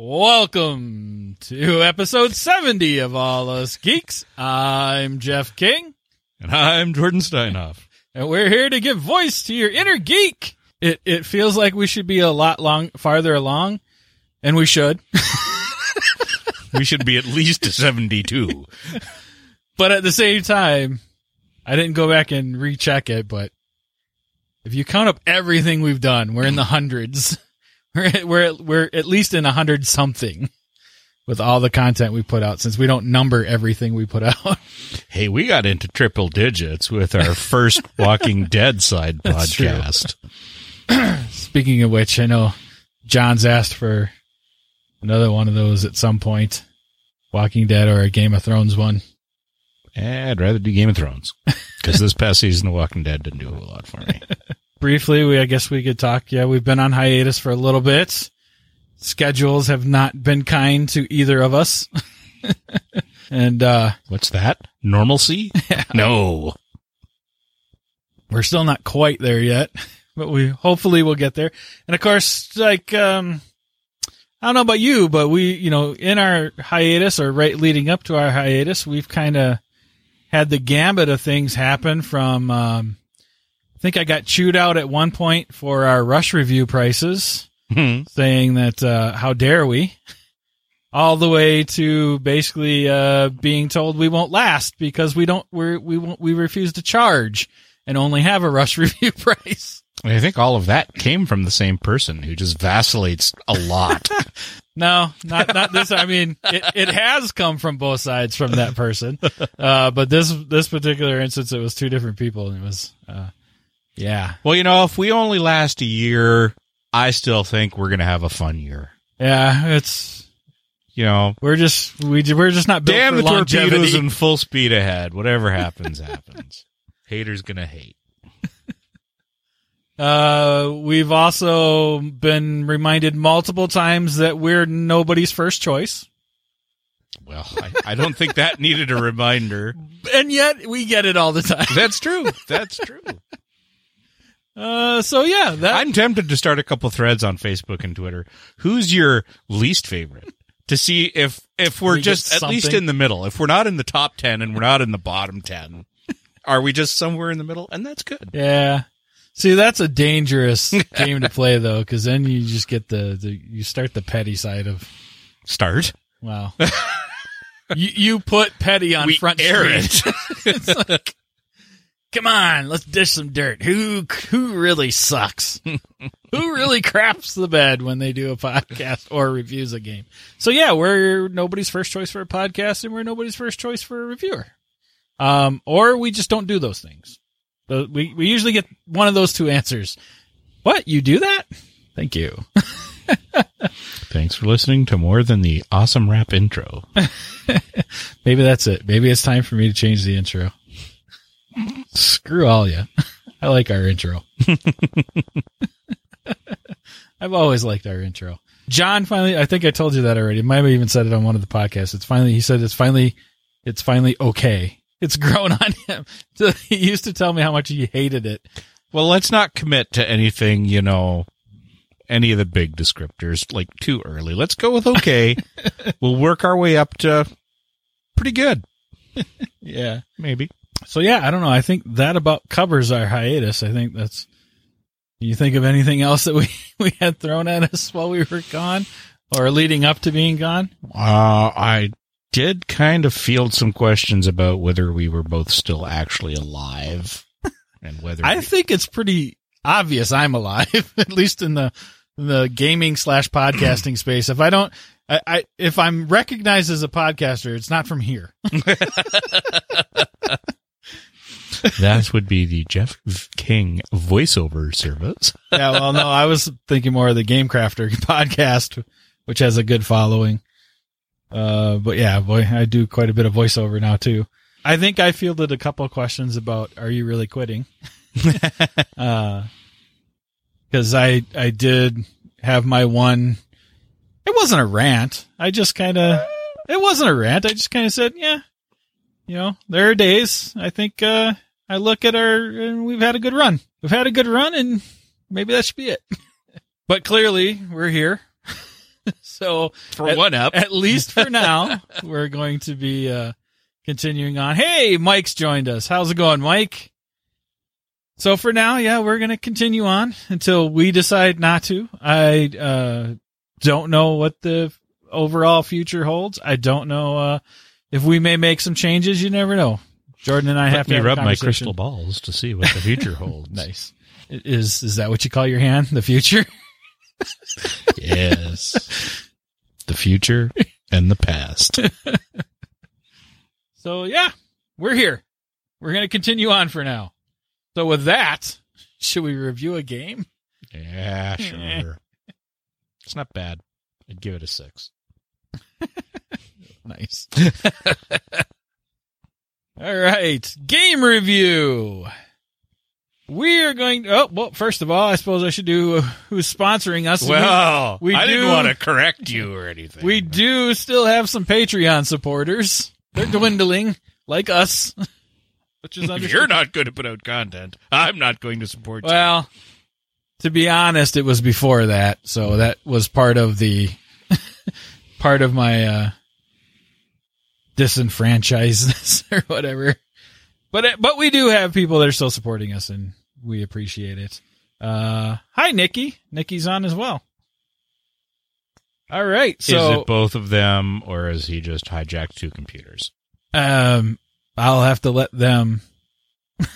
Welcome to episode 70 of All Us Geeks. I'm Jeff King, And I'm Jordan Steinhoff. and we're here to give voice to your inner geek. It it feels like we should be a lot long farther along, and we should. We should be at least a 72. But at the same time, I didn't go back and recheck it, but if you count up everything we've done, we're in the hundreds. We're at, we're at, we're at least in a hundred something with all the content we put out since we don't number everything we put out. Hey, we got into triple digits with our first Walking Dead side That's podcast. Speaking of which, I know John's asked for another one of those at some point. Walking Dead or a Game of Thrones one. Eh, I'd rather do Game of Thrones because this past season, The Walking Dead didn't do a whole lot for me. Briefly, we I guess we could talk. Yeah, we've been on hiatus for a little bit. Schedules have not been kind to either of us. and uh What's that? Normalcy? No. we're still not quite there yet, but we hopefully we'll get there. And of course, like um I don't know about you, but we, you know, in our hiatus or right leading up to our hiatus, we've kind of had the gambit of things happen from um I think I got chewed out at one point for our rush review prices, Hmm. saying that uh how dare we? All the way to basically uh being told we won't last because we don't we're, we won't we refuse to charge and only have a rush review price. I think all of that came from the same person who just vacillates a lot. No, not not this. I mean, it, it has come from both sides from that person, uh, but this this particular instance, it was two different people, and it was, uh, yeah, well, you know, if we only last a year, I still think we're going to have a fun year. yeah. It's You know, we're just we we're just not built damn for the torpedoes longevity. in full speed ahead. Whatever happens, happens. Haters gonna hate. Uh, we've also been reminded multiple times that we're nobody's first choice, Well, I, I don't think that needed a reminder. and yet we get it all the time. That's true. That's true. Uh, so yeah, that I'm tempted to start a couple threads on Facebook and Twitter. Who's your least favorite? To see if if we're We just at least in the middle. If we're not in the top ten and we're not in the bottom ten, are we just somewhere in the middle? And that's good. Yeah. See, that's a dangerous game to play though, because then you just get the, the you start the petty side of Start. wow. you you put petty on We front air street. it's like, come on, let's dish some dirt. Who who really sucks? who really craps the bed when they do a podcast or reviews a game? So yeah, we're nobody's first choice for a podcast, and we're nobody's first choice for a reviewer. Um, or we just don't do those things. But we we usually get one of those two answers. What you do that? Thank you. Thanks for listening to more than the awesome rap intro. Maybe that's it. Maybe it's time for me to change the intro. Screw all you. I like our intro. I've always liked our intro. John finally, I think I told you that already. Might have even said it on one of the podcasts. It's finally, he said it's finally, it's finally okay. It's grown on him. So he used to tell me how much he hated it. Well, let's not commit to anything, you know, any of the big descriptors like too early. Let's go with okay. we'll work our way up to pretty good, Yeah. maybe. So yeah, I don't know. I think that about covers our hiatus. I think that's you think of anything else that we, we had thrown at us while we were gone or leading up to being gone? Uh, I did kind of field some questions about whether we were both still actually alive and whether I we- think it's pretty obvious I'm alive, at least in the the gaming slash podcasting space. If I don't, I, I if I'm recognized as a podcaster, it's not from here. that would be the Jeff King voiceover service. yeah, well, no, I was thinking more of the Game Crafter podcast, which has a good following. Uh, but yeah, boy, I do quite a bit of voiceover now too. I think I fielded a couple questions about, are you really quitting? uh, cause I, I did have my one, it wasn't a rant. I just kind of, it wasn't a rant. I just kind of said, yeah, you know, there are days I think, uh, I look at our, and we've had a good run. We've had a good run and maybe that should be it. but clearly we're here. so For At- one up. at least for now, we're going to be, uh, continuing on. Hey, Mike's joined us. How's it going, Mike? So for now, yeah, we're going to continue on until we decide not to. I, uh, don't know what the overall future holds. I don't know, uh, if we may make some changes. You never know. Jordan and I have Let to have a rub my crystal balls to see what the future holds. Nice. Is is that what you call your hand? The future? Yes. the future and the past. So yeah, we're here. We're gonna continue on for now. So with that, should we review a game? Yeah, sure. it's not bad. I'd give it a six. Nice. All right, game review. We are going. Oh well, first of all, I suppose I should do uh, who's sponsoring us. Well, we I do- didn't want to correct you or anything. we do still have some Patreon supporters. They're dwindling, like us, which is If you're not going to put out content, I'm not going to support you. Well, to be honest, it was before that, so that was part of the part of my uh disenfranchisedness or whatever. But but we do have people that are still supporting us, and we appreciate it. Uh, hi, Nikki. Nikki's on as well. All right, so is it both of them, or is he just hijacked two computers? Um, I'll have to let them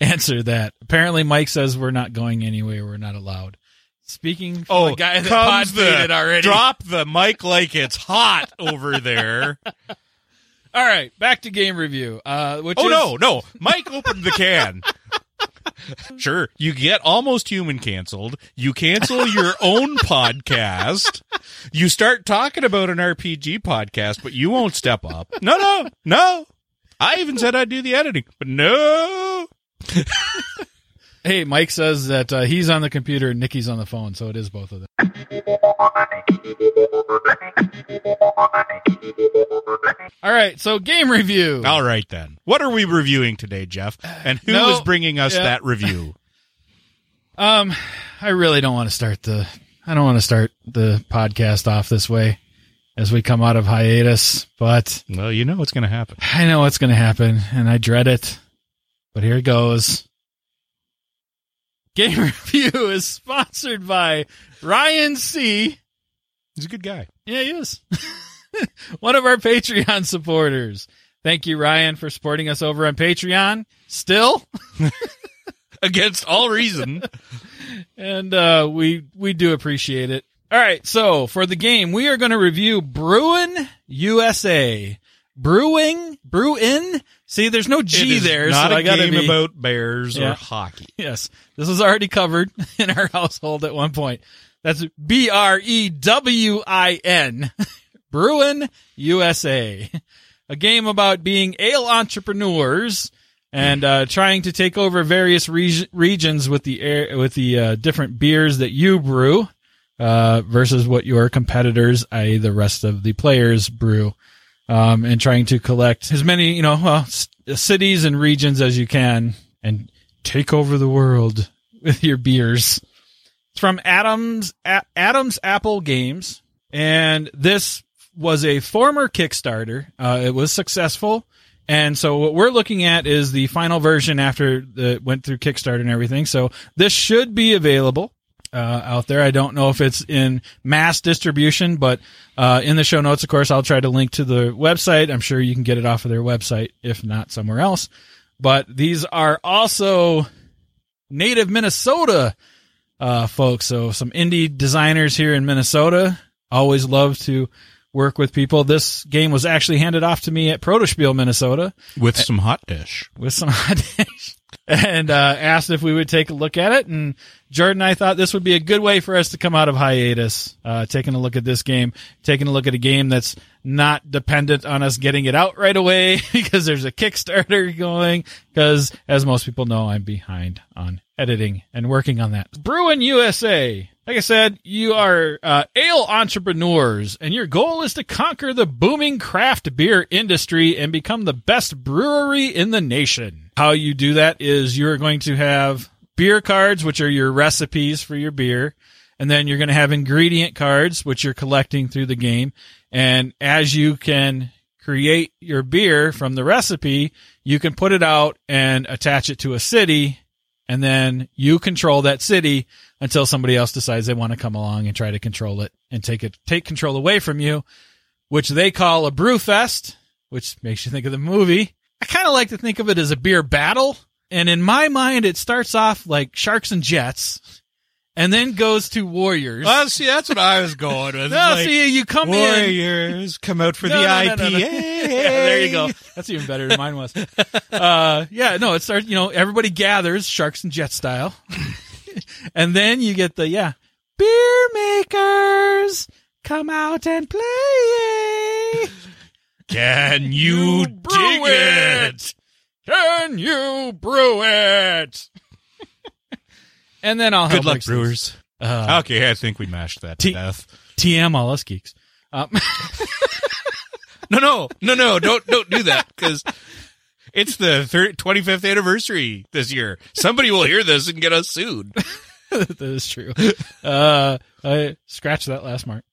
answer that. Apparently, Mike says we're not going anywhere. We're not allowed. Speaking for the guy that Oh, comes the already. drop the mic like it's hot over there. All right, back to game review. Uh, which oh is, no, no, Mike opened the can. Sure, you get almost human canceled. You cancel your own podcast. You start talking about an RPG podcast, but you won't step up. No, no, no. I even said I'd do the editing, but no. Hey, Mike says that uh, he's on the computer and Nikki's on the phone, so it is both of them. All right, so game review. All right then. What are we reviewing today, Jeff? And who is No, bringing us yeah. that review? Um, I really don't want to start the. I don't want to start the podcast off this way as we come out of hiatus, but Well, you know what's going to happen. I know what's going to happen, and I dread it. But here it goes. Game review is sponsored by Ryan C. He's a good guy. Yeah, he is. One of our Patreon supporters. Thank you, Ryan, for supporting us over on Patreon. Still, Against all reason. and uh, we we do appreciate it. All right, so for the game, we are going to review Brewin' USA. Brewing, Brewin'. See, there's no G there, not so a I gotta game be, about bears Yeah. or hockey. Yes, this was already covered in our household at one point. That's B R E W I N, Brewin' USA, a game about being ale entrepreneurs and uh, trying to take over various reg- regions with the air, with the uh, different beers that you brew uh, versus what your competitors, i.e., the rest of the players, brew. Um, and trying to collect as many, you know, well, s- cities and regions as you can and take over the world with your beers. It's from Adams A- Adams Apple Games, and this was a former Kickstarter. Uh, it was successful, And so what we're looking at is the final version after the went through Kickstarter and everything. So this should be available uh, out there. I don't know if it's in mass distribution, but uh, in the show notes, of course, I'll try to link to the website. I'm sure you can get it off of their website, if not somewhere else. But these are also native Minnesota uh, folks. So some indie designers here in Minnesota always love to work with people. This game was actually handed off to me at Protospiel, Minnesota with some hot dish. with some hot dish and uh, asked if we would take a look at it. And Jordan I thought this would be a good way for us to come out of hiatus, uh, taking a look at this game, taking a look at a game that's not dependent on us getting it out right away because there's a Kickstarter going. Because as most people know, I'm behind on editing and working on that. Brewin' USA. Like I said, you are uh, ale entrepreneurs, and your goal is to conquer the booming craft beer industry and become the best brewery in the nation. How you do that is you're going to have beer cards, which are your recipes for your beer, and then you're going to have ingredient cards, which you're collecting through the game. And as you can create your beer from the recipe, you can put it out and attach it to a city and then you control that city until somebody else decides they want to come along and try to control it and take it take control away from you, which they call a brew fest, which makes you think of the movie. I kind of like to think of it as a beer battle, and in my mind, it starts off like Sharks and Jets, and then goes to Warriors. Well, see, that's what I was going with. no, Like, see, you come in. Warriors come out for No, the no, no, no. IPA. yeah, there you go. That's even better than mine was. Uh, yeah, no, it starts, you know, everybody gathers, Sharks and Jet style. and then you get the, yeah, beer makers come out and play. Can you dig brew it? Can you brew it? and then I'll Good help luck, brewers. Uh, Okay, I think we mashed that to T- death. TM, all us geeks. Um, No, no, no, no! Don't don't do that because it's the thir 25th anniversary this year. Somebody will hear this and get us sued. that is true. Uh, I scratched that last mark.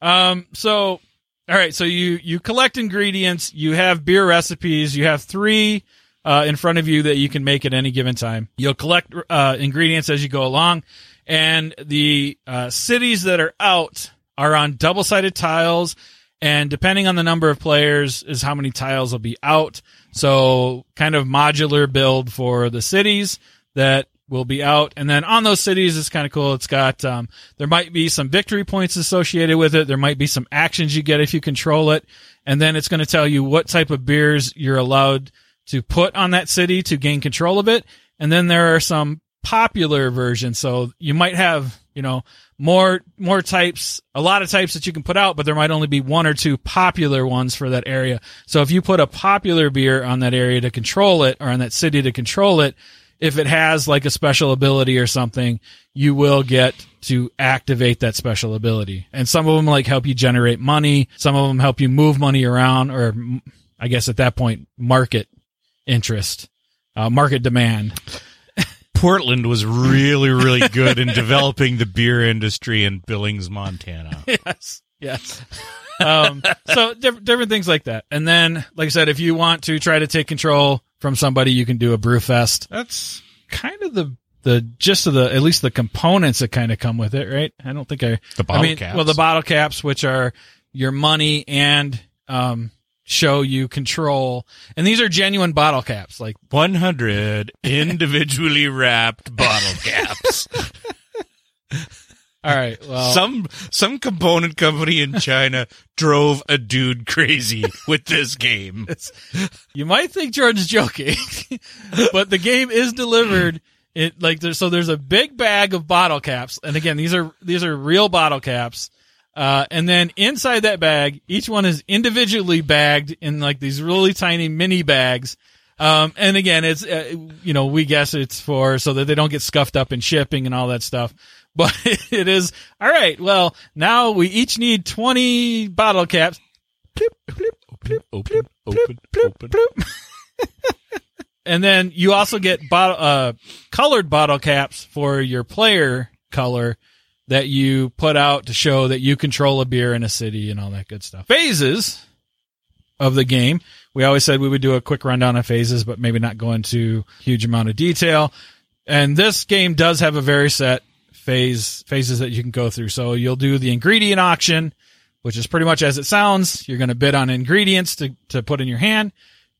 Um, so, all right. So you, you collect ingredients, you have beer recipes, you have three, uh, in front of you that you can make at any given time. You'll collect, uh, ingredients as you go along and the, uh, cities that are out are on double sided tiles. And depending on the number of players is how many tiles will be out. So kind of modular build for the cities that will be out. And then on those cities, it's kind of cool. It's got, um, there might be some victory points associated with it. There might be some actions you get if you control it. And then it's going to tell you what type of beers you're allowed to put on that city to gain control of it. And then there are some popular version. So you might have, you know, more, more types, a lot of types that you can put out, but there might only be one or two popular ones for that area. So if you put a popular beer on that area to control it or on that city to control it, if it has like a special ability or something, you will get to activate that special ability. And some of them like help you generate money. Some of them help you move money around or I guess at that point, market interest, uh, market demand. Portland was really, really good in developing the beer industry in Billings, Montana. yes. Yes. um, so diff- different things like that. And then, like I said, if you want to try to take control from somebody, you can do a brew fest. That's kind of the, the gist of the, at least the components that kind of come with it, right? I don't think I, The bottle I mean, caps. well, the bottle caps, which are your money and, um, show you control. And these are genuine bottle caps. Like, 100 individually wrapped bottle caps. all right, well, some some component company in China drove a dude crazy with this game. You might think Jordan's joking, but the game is delivered. It like there's so there's a big bag of bottle caps, and again these are these are real bottle caps. Uh, and then inside that bag, each one is individually bagged in like these really tiny mini bags. Um, and again, it's uh, you know we guess it's for so that they don't get scuffed up in shipping and all that stuff. But it is all right. Well, now we each need twenty bottle caps. Plip, plip, plip, Open, plip, open, open. and then you also get bottle, uh, colored bottle caps for your player color that you put out to show that you control a beer in a city and all that good stuff. Phases of the game, We always said we would do a quick rundown of phases, but maybe not go into huge amount of detail. And this game does have a very set phase phases that you can go through. So you'll do the ingredient auction, which is pretty much as it sounds. You're going to bid on ingredients to, to put in your hand,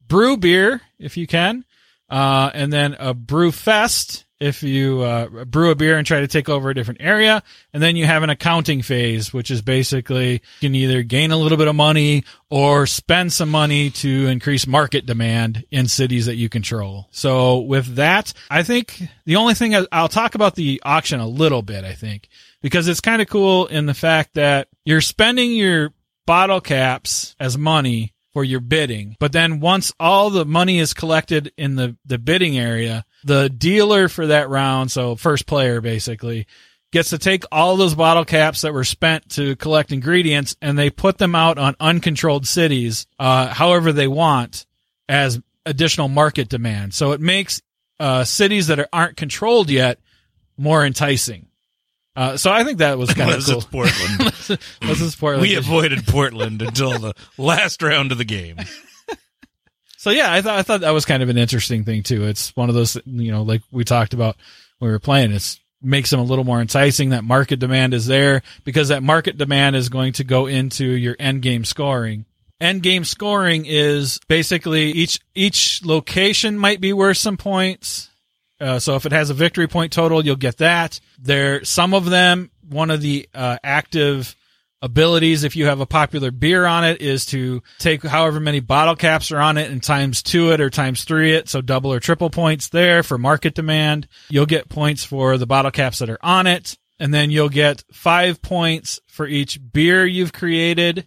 brew beer if you can, uh, and then a brew fest if you uh, brew a beer and try to take over a different area. And then you have an accounting phase, which is basically you can either gain a little bit of money or spend some money to increase market demand in cities that you control. So with that, I think the only thing I'll talk about the auction a little bit, I think, because it's kind of cool in the fact that you're spending your bottle caps as money for your bidding. But then once all the money is collected in the, the bidding area, the dealer for that round, so first player basically, gets to take all those bottle caps that were spent to collect ingredients and they put them out on uncontrolled cities, uh, however they want as additional market demand. So it makes, uh, cities that are, aren't controlled yet more enticing. Uh, so I think that was kind of cool. Portland. This is Portland. we avoided Portland until the last round of the game. So yeah, I thought I thought that was kind of an interesting thing too. It's one of those you know, like we talked about when we were playing. It's makes them a little more enticing. That market demand is there because that market demand is going to go into your end game scoring. End game scoring is basically each each location might be worth some points. Uh, so if it has a victory point total, you'll get that. There, some of them, one of the uh, active abilities, if you have a popular beer on it, is to take however many bottle caps are on it and times two it or times three it. So double or triple points there for market demand. You'll get points for the bottle caps that are on it. And then you'll get five points for each beer you've created.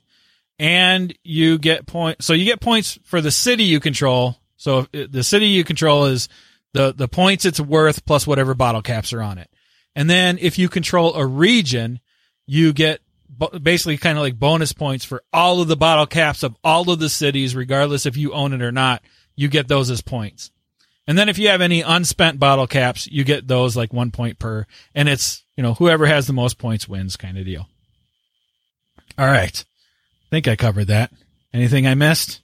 And you get points. So you get points for the city you control. So if the city you control is the, the points it's worth plus whatever bottle caps are on it. And then if you control a region, you get basically kind of like bonus points for all of the bottle caps of all of the cities, regardless if you own it or not. You get those as points. And then if you have any unspent bottle caps, you get those like one point per. And it's, you know, whoever has the most points wins kind of deal. All right. I think I covered that. Anything I missed?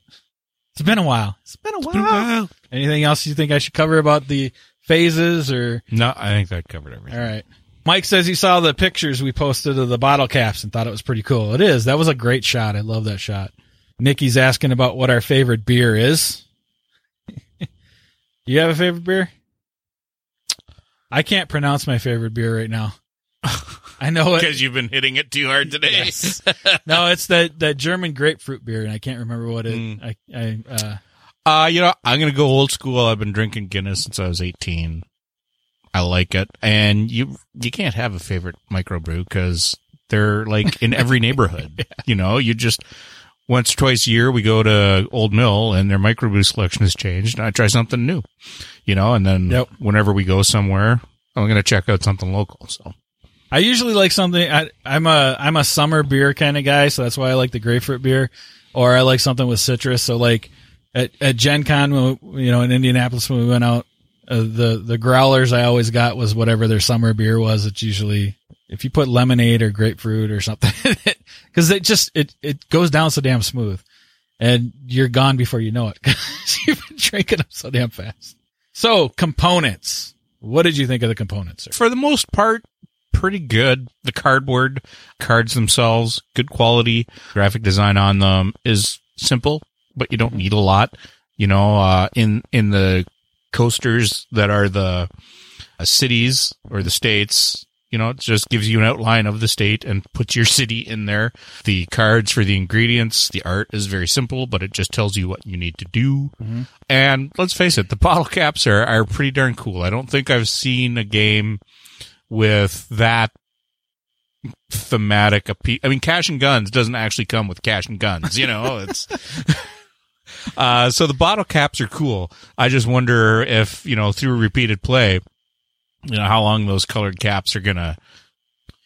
It's been a while. It's been a while. Anything else you think I should cover about the phases or? No, I think that covered everything. All right. Mike says he saw the pictures we posted of the bottle caps and thought it was pretty cool. It is. That was a great shot. I love that shot. Nikki's asking about what our favorite beer is. you have a favorite beer? I can't pronounce my favorite beer right now. I know it. Because you've been hitting it too hard today. Yes. no, it's that that German grapefruit beer, and I can't remember what it. Mm. I, I uh, Uh, you know, I'm gonna go old school. I've been drinking Guinness since I was 18. I like it, and you you can't have a favorite microbrew because they're like in every neighborhood. You know, you just once or twice a year we go to Old Mill and their microbrew selection has changed, and I try something new. You know, and then Yep. whenever we go somewhere, I'm gonna check out something local. So I usually like something. I, I'm a I'm a summer beer kind of guy, so that's why I like the grapefruit beer, or I like something with citrus. So like at at Gen Con, we, you know, in Indianapolis when we went out, uh, the the growlers I always got was whatever their summer beer was. It's usually if you put lemonade or grapefruit or something, because it just it it goes down so damn smooth, and you're gone before you know it. 'cause You've been drinking them so damn fast. So components. What did you think of the components? Sir? for the most part, pretty good. The cardboard cards themselves, good quality. Graphic design on them is simple, but you don't need a lot. You know, uh, in, in the coasters that are the uh, cities or the states, you know, it just gives you an outline of the state and puts your city in there. The cards for the ingredients, the art is very simple, but it just tells you what you need to do. And let's face it, the bottle caps are, are pretty darn cool. I don't think I've seen a game with that thematic appeal. I mean, Cash and Guns doesn't actually come with Cash and Guns, you know, it's, uh, so the bottle caps are cool. I just wonder if, you know, through repeated play, you know, how long those colored caps are gonna,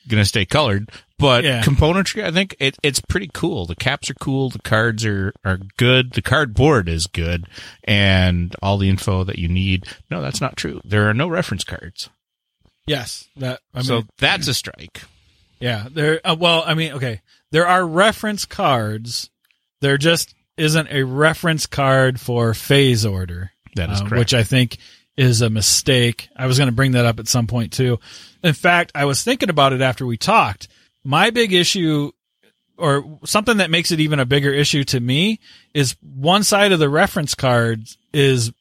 gonna stay colored. But Yeah. componentry, I think it, it's pretty cool. The caps are cool. The cards are, are good. The cardboard is good and all the info that you need. No, that's not true. There are no reference cards. Yes, that I mean, so that's a strike. Yeah, there. Uh, well, I mean, okay, there are reference cards. They're just isn't a reference card for phase order. That is uh, correct. Which I think is a mistake. I was going to bring that up at some point too. In fact, I was thinking about it after we talked. My big issue or something that makes it even a bigger issue to me is one side of the reference cards is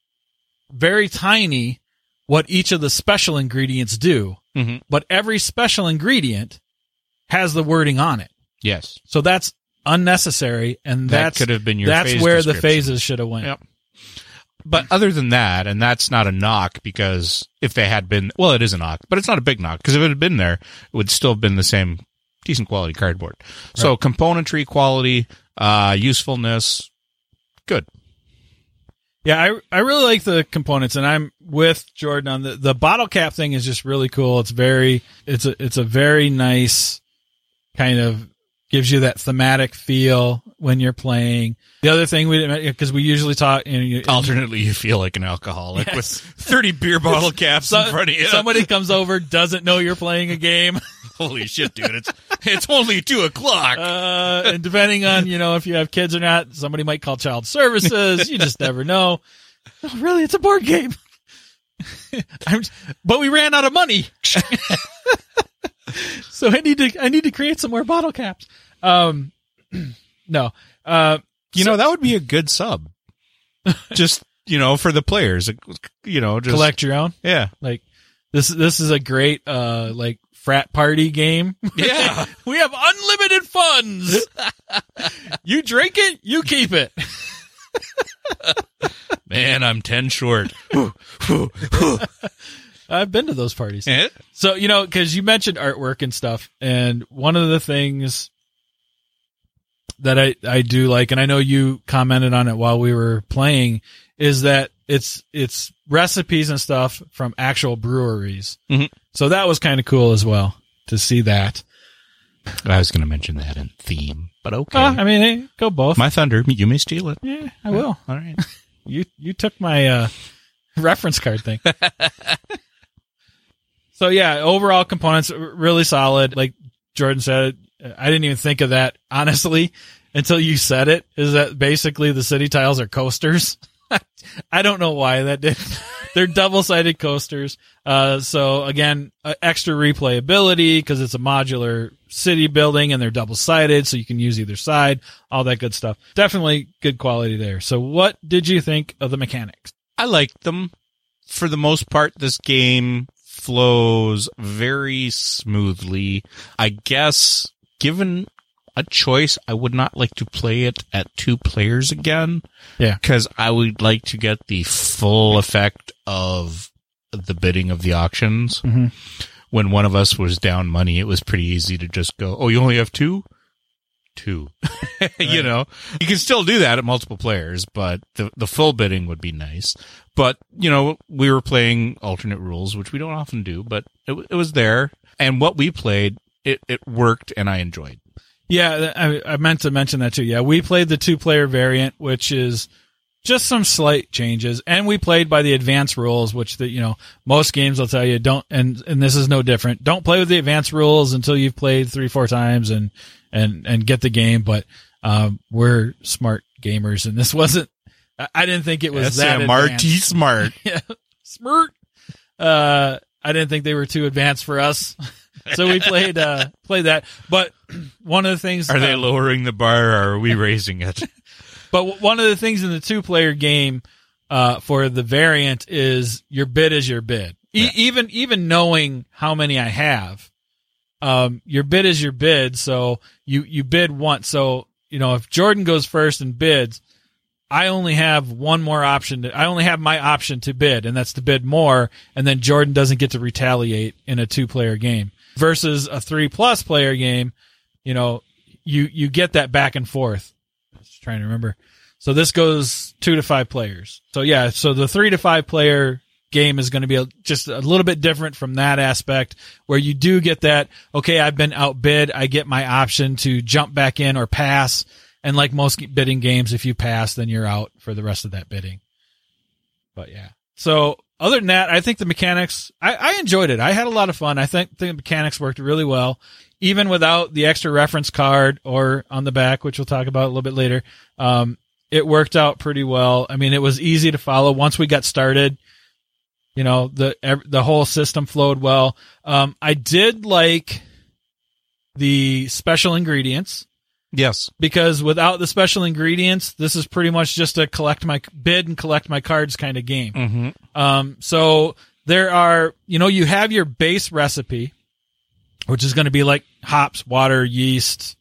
very tiny what each of the special ingredients do, Mhm. but every special ingredient has the wording on it. Yes. So that's unnecessary and That could have been your that's where the phases should have went. Yep. But other than that, and that's not a knock because if they had been, well, it is a knock, but it's not a big knock because if it had been there, it would still have been the same decent quality cardboard. So componentry quality, uh, usefulness, good. Yeah, I I really like the components, and I'm with Jordan on the the bottle cap thing is just really cool. It's very it's a it's a very nice kind of gives you that thematic feel when you're playing. The other thing we because we usually talk and you, Alternately, you feel like an alcoholic Yes. with 30 beer bottle caps so- in front of you. somebody comes over doesn't know you're playing a game, Holy shit, dude. It's, it's only two o'clock. uh, and depending on you know if you have kids or not, somebody might call child services. You just never know. Oh, really, it's a board game. I'm, but we ran out of money. so I need to I need to create some more bottle caps. Um, no, uh, you know, that would be a good sub. Just, you know, for the players, you know, just collect your own. Yeah. Like this this is a great uh like frat party game. Yeah. we have unlimited funds. you drink it, you keep it. Man, I'm 10 short. I've been to those parties. Eh? So, you know, cause you mentioned artwork and stuff. And one of the things that I, I do like, and I know you commented on it while we were playing is that it's, it's recipes and stuff from actual breweries. Mhm. So that was kind of cool as well to see that. I was going to mention that in theme, but okay. Uh, I mean, hey, go both. My thunder, you may steal it. yeah, I will. All right. You you took my uh, reference card thing. so yeah, overall components are really solid. Like Jordan said, I didn't even think of that honestly until you said it. Is that basically the city tiles are coasters? I don't know why that did. They're double sided coasters. Uh, so again, uh, extra replayability because it's a modular city building and they're double sided, so you can use either side. All that good stuff. Definitely good quality there. So, what did you think of the mechanics? I like them. For the most part, this game flows very smoothly. I guess given a choice, I would not like to play it at two players again. Yeah. Cause I would like to get the full effect of the bidding of the auctions. Mhm. When one of us was down money, it was pretty easy to just go, Oh, you only have two? Two. you know, you can still do that at multiple players, but the, the full bidding would be nice. But, you know, we were playing alternate rules, which we don't often do, but it, it was there. And what we played, it, it worked and I enjoyed. Yeah, I, I meant to mention that too. Yeah, we played the two player variant, which is just some slight changes, and we played by the advanced rules, which the you know most games will tell you don't, and and this is no different. Don't play with the advanced rules until you've played three four times and and and get the game. But um, we're smart gamers, and this wasn't. I- didn't think it was that SMRT advanced. smart. yeah, smart. Uh, I didn't think they were too advanced for us, so we played uh played that. But one of the things Are they uh, lowering the bar or are we raising it? but one of the things in the two player game uh, for the variant is your bid is your bid. E- Yeah. Even even knowing how many I have, um, your bid is your bid. So you you bid once. So you know if Jordan goes first and bids, I only have one more option. To, I only have my option to bid, and that's to bid more. And then Jordan doesn't get to retaliate in a two player game versus a three plus player game. You know, you you get that back and forth. Was trying to remember. So this goes two to five players. So yeah, so the three to five player game is going to be a, just a little bit different from that aspect where you do get that, okay, I've been outbid. I get my option to jump back in or pass. And like most bidding games, if you pass, then you're out for the rest of that bidding. But yeah. So other than that, I think the mechanics, I, I enjoyed it. I had a lot of fun. I think the mechanics worked really well, even without the extra reference card or on the back, which we'll talk about a little bit later. Um, it worked out pretty well. I mean, it was easy to follow once we got started. You know, the the whole system flowed well. Um, I did like the special ingredients Yes. because without the special ingredients, this is pretty much just a collect my bid and collect my cards kind of game. Mm-hmm. Um, so there are, you know, you have your base recipe, which is going to be like hops, water, yeast,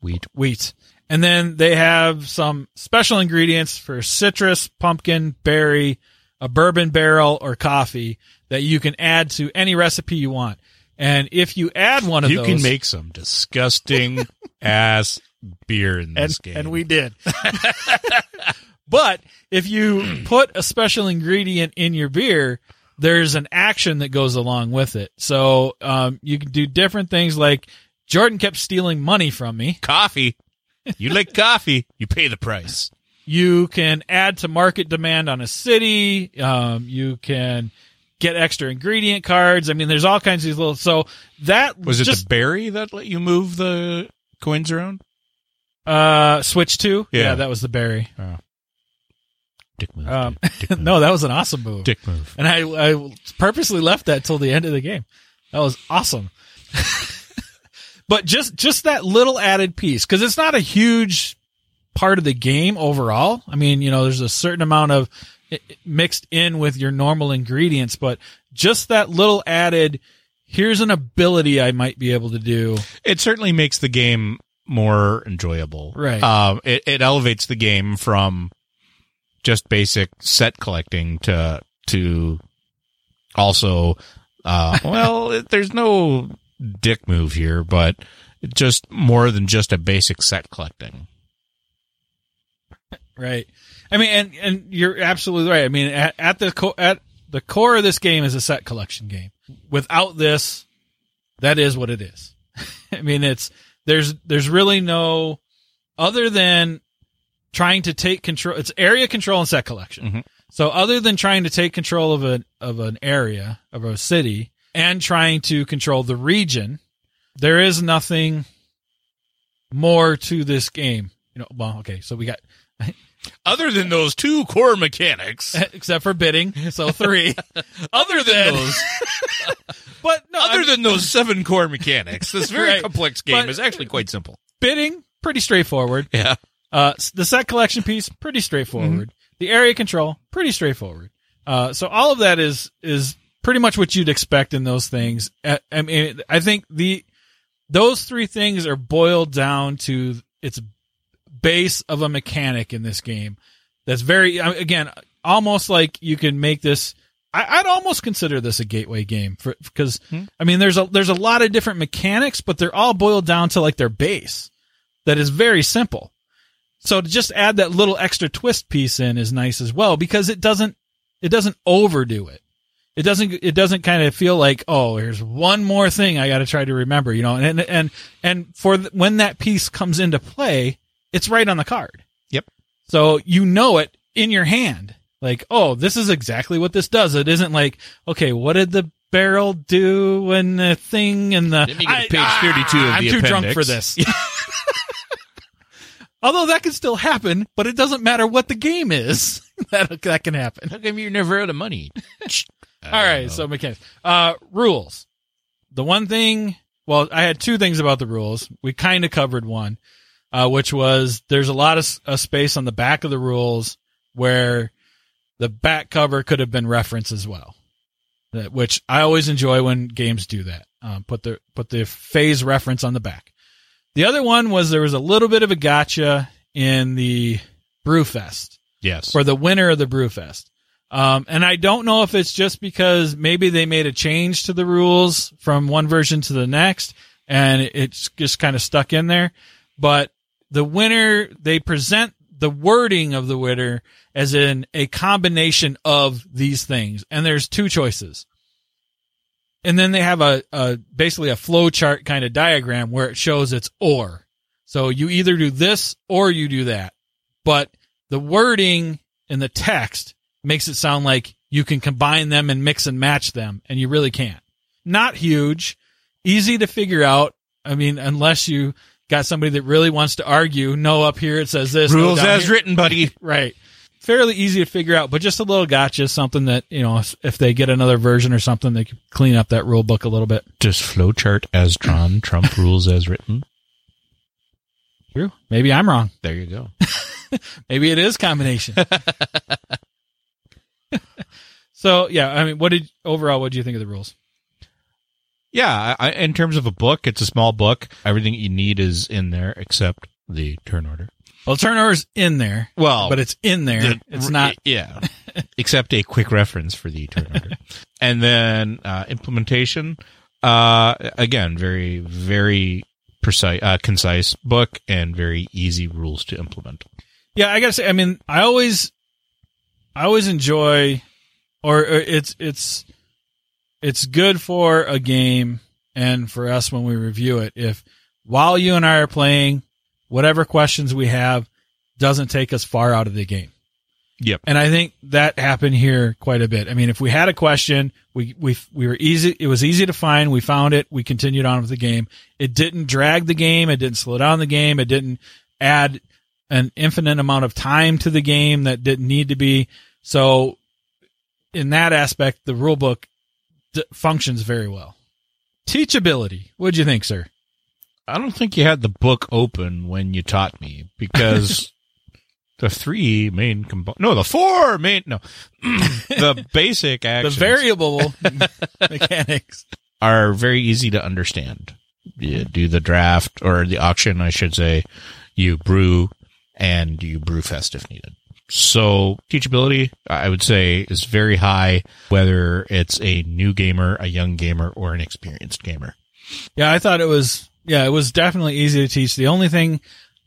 Wheat. wheat. And then they have some special ingredients for citrus, pumpkin, berry, a bourbon barrel, or coffee that you can add to any recipe you want. And if you add one of You those, you can make some disgusting ass beer in and, this game. and we did. but if you put a special ingredient in your beer, there's an action that goes along with it. So um, you can do different things. Like Jordan kept stealing money from me. coffee. You like coffee, you pay the price. You can add to market demand on a city. Um, you can get extra ingredient cards. I mean, there's all kinds of these little. So that Was it just the berry that let you move the coins around? Uh, switch to? Yeah. that was the berry. Dick move. Um, dude. Dick move. no, that was an awesome move. Dick move. And I, I purposely left that till the end of the game. That was awesome. but just, just that little added piece, cause it's not a huge part of the game overall. I mean, you know, there's a certain amount of i- i- mixed in with your normal ingredients, but just that little added, here's an ability I might be able to do. It certainly makes the game more enjoyable. Right. Um, it, it elevates the game from just basic set collecting to to also uh well there's no dick move here but just more than just a basic set collecting Right. I mean, and, and you're absolutely right. I mean, at, at the co- at the core of this game is a set collection game. Without this, that is what it is. I mean, it's there's there's really no other than trying to take control. It's area control and set collection. Mhm. So, other than trying to take control of an of an area of a city and trying to control the region, there is nothing more to this game. You know, well, okay, so we got other than those two core mechanics except for bidding. So three. other than those but no, other I'm- than those seven core mechanics this very Right. complex game But- is actually quite simple bidding pretty straightforward. yeah Uh, the set collection piece pretty straightforward. The area control pretty straightforward. Uh, so all of that is is pretty much what you'd expect in those things. Uh, I mean, I think the those three things are boiled down to its base of a mechanic in this game. That's very again almost like you can make this. I, I'd almost consider this a gateway game for because hmm. I mean there's a there's a lot of different mechanics, but they're all boiled down to like their base that is very simple. So to just add that little extra twist piece in is nice as well because it doesn't it doesn't overdo it. It doesn't it doesn't kind of feel like oh here's one more thing I got to try to remember you know and and and for when that piece comes into play it's right on the card. Yep. So you know it in your hand like oh this is exactly what this does. It isn't like okay what did the barrel do when the thing and the Let me get I- page 32 of the I'm the too drunk for this. Although that can still happen, but it doesn't matter what the game is. that that can happen. how come you're never out of money All right, so mechanics. Uh rules. The one thing, well, I had two things about the rules. We kind of covered one, uh which was there's a lot of uh, space on the back of the rules where the back cover could have been referenced as well. That- Which I always enjoy when games do that. Um, put the put the phase reference on the back. The other one was there was a little bit of a gotcha in the Brewfest yes for the winner of the Brewfest. Um, and I don't know if it's just because maybe they made a change to the rules from one version to the next and it's just kind of stuck in there. But the winner, they present the wording of the winner as in a combination of these things. And there's two choices. And then they have a, a basically a flow chart kind of diagram where it shows it's or. So you either do this or you do that. But the wording in the text makes it sound like you can combine them and mix and match them, and you really can't. Not huge, easy to figure out. I mean, unless you got somebody that really wants to argue, no, up here it says this. no, Rules down as here- written, buddy. Right. Fairly easy to figure out, but just a little gotcha, something that, you know, if, if they get another version or something, they could clean up that rule book a little bit. Just flowchart as drawn, Trump rules as written. True. Maybe I'm wrong. There you go. Maybe it is combination. so yeah, I mean, what did overall? What do you think of the rules? Yeah, I, in terms of a book, it's a small book. Everything you need is in there except the turn order. Well, turnover's in there, Well, but it's in there. the- it's not. Yeah, except a quick reference for the turn order, and then uh, implementation. Uh, again, very very precise, uh, concise book, and very easy rules to implement. Yeah, I gotta say, I mean, I always, I always enjoy, or, or it's it's it's good for a game and for us when we review it. If while you and I are playing, whatever questions we have doesn't take us far out of the game. Yep. And I think that happened here quite a bit. I mean, if we had a question, we we we were easy. It was easy to find. We found it. We continued on with the game. It didn't drag the game. It didn't slow down the game. It didn't add an infinite amount of time to the game that didn't need to be. So, in that aspect, the rule book d- functions very well. Teachability. What do you think, sir? I don't think you had the book open when you taught me because the three main components, no, the four main, no, the basic actions The variable mechanics. are very easy to understand. You do the draft or the auction, I should say. You brew and you brew fest if needed. So teachability, I would say, is very high, whether it's a new gamer, a young gamer, or an experienced gamer. Yeah, I thought it was yeah, it was definitely easy to teach. The only thing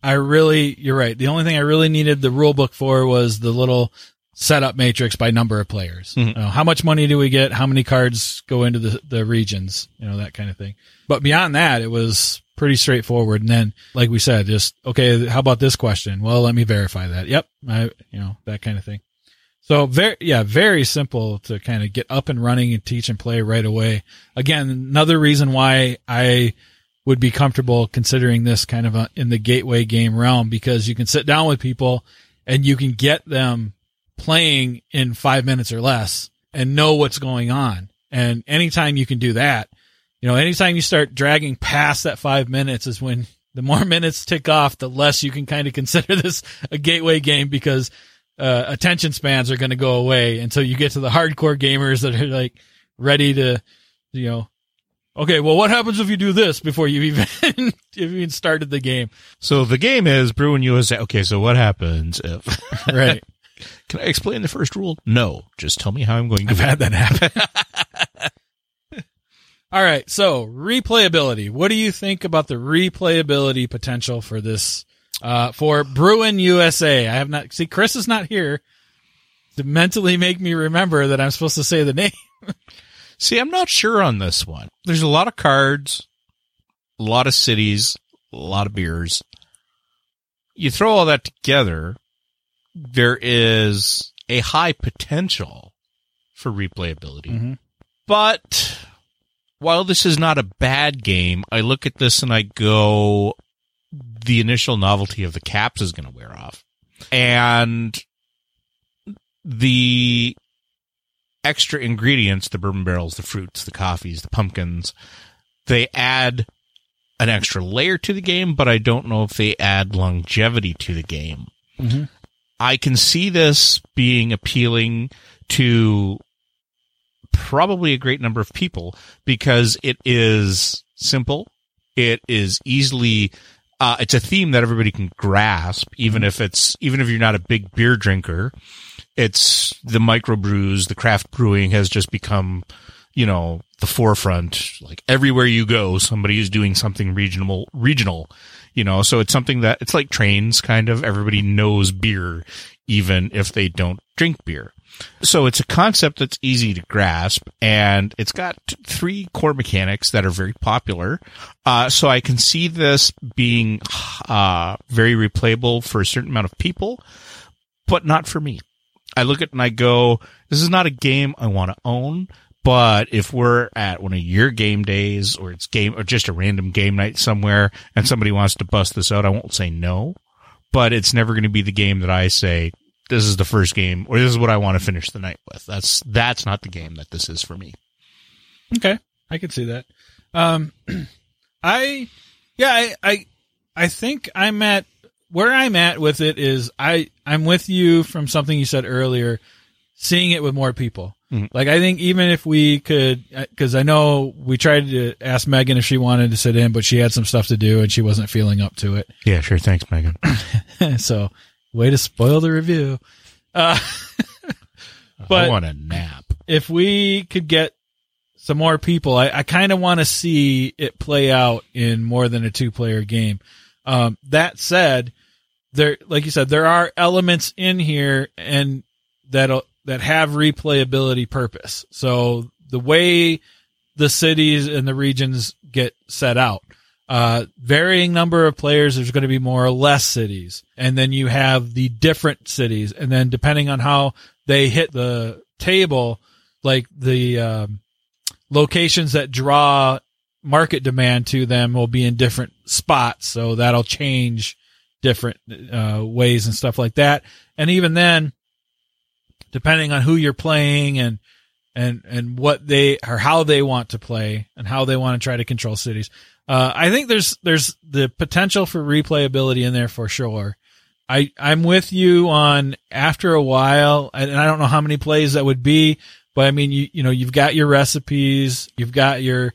I really you're right. The only thing I really needed the rule book for was the little setup matrix by number of players. Mhm. You know, how much money do we get? How many cards go into the the regions? You know, that kind of thing. But beyond that, it was pretty straightforward. And then, like we said, just okay, how about this question? Well, let me verify that. Yep, I you know, that kind of thing. So very, yeah, very simple to kind of get up and running and teach and play right away. Again, another reason why I would be comfortable considering this kind of a, in the gateway game realm because you can sit down with people and you can get them playing in five minutes or less and know what's going on. And anytime you can do that, you know, anytime you start dragging past that five minutes is when the more minutes tick off, the less you can kind of consider this a gateway game because uh, attention spans are going to go away until you get to the hardcore gamers that are like ready to, you know, okay, well, what happens if you do this before you even if you even started the game? So the game is Brewin' USA. Okay, so what happens if? Right. Can I explain the first rule? No, just tell me how I'm going to. I've had that happen. All right. So replayability. What do you think about the replayability potential for this, uh, for Brewin' USA? I have not, see, Chris is not here to mentally make me remember that I'm supposed to say the name. See, I'm not sure on this one. There's a lot of cards, a lot of cities, a lot of beers. You throw all that together, there is a high potential for replayability. Mm-hmm. But while this is not a bad game, I look at this and I go, the initial novelty of the caps is going to wear off. And the extra ingredients, the bourbon barrels, the fruits, the coffees, the pumpkins, they add an extra layer to the game, but I don't know if they add longevity to the game. Mm-hmm. I can see this being appealing to probably a great number of people because it is simple. It is easily, uh, it's a theme that everybody can grasp, even if it's, even if you're not a big beer drinker. It's the microbrews, the craft brewing has just become, you know, the forefront. Like everywhere you go, somebody is doing something regional, regional, you know, so it's something that it's like trains kind of. Everybody knows beer, even if they don't drink beer. So it's a concept that's easy to grasp and it's got three core mechanics that are very popular. Uh, so I can see this being, uh, very replayable for a certain amount of people, but not for me. I look at it and I go, this is not a game I want to own, But if we're at one of your game days or it's game or just a random game night somewhere and somebody wants to bust this out, I won't say no. But it's never going to be the game that I say this is the first game or this is what I want to finish the night with. That's that's not the game that this is for me. Okay, I could see that. Um, I, yeah, I, I, I think I'm at where I'm at with it is I, I'm with you from something you said earlier, seeing it with more people. Mhm. Like I think even if we could, because I know we tried to ask Megan if she wanted to sit in, but she had some stuff to do and she wasn't feeling up to it. Yeah, sure. Thanks, Megan. so, way to spoil the review. Uh, but I want a nap. if we could get some more people, I, I kind of want to see it play out in more than a two player game. Um, that said, there, like you said, there are elements in here and that'll that have replayability purpose. So the way the cities and the regions get set out, uh, varying number of players, there's going to be more or less cities. And then you have the different cities. And then depending on how they hit the table, like the um, locations that draw market demand to them will be in different spots. So that'll change different uh, ways and stuff like that. And even then, depending on who you're playing and and and what they or how they want to play and how they want to try to control cities. Uh, I think there's there's the potential for replayability in there for sure. I I'm with you on after a while, and I don't know how many plays that would be, but I mean you you know you've got your recipes, you've got your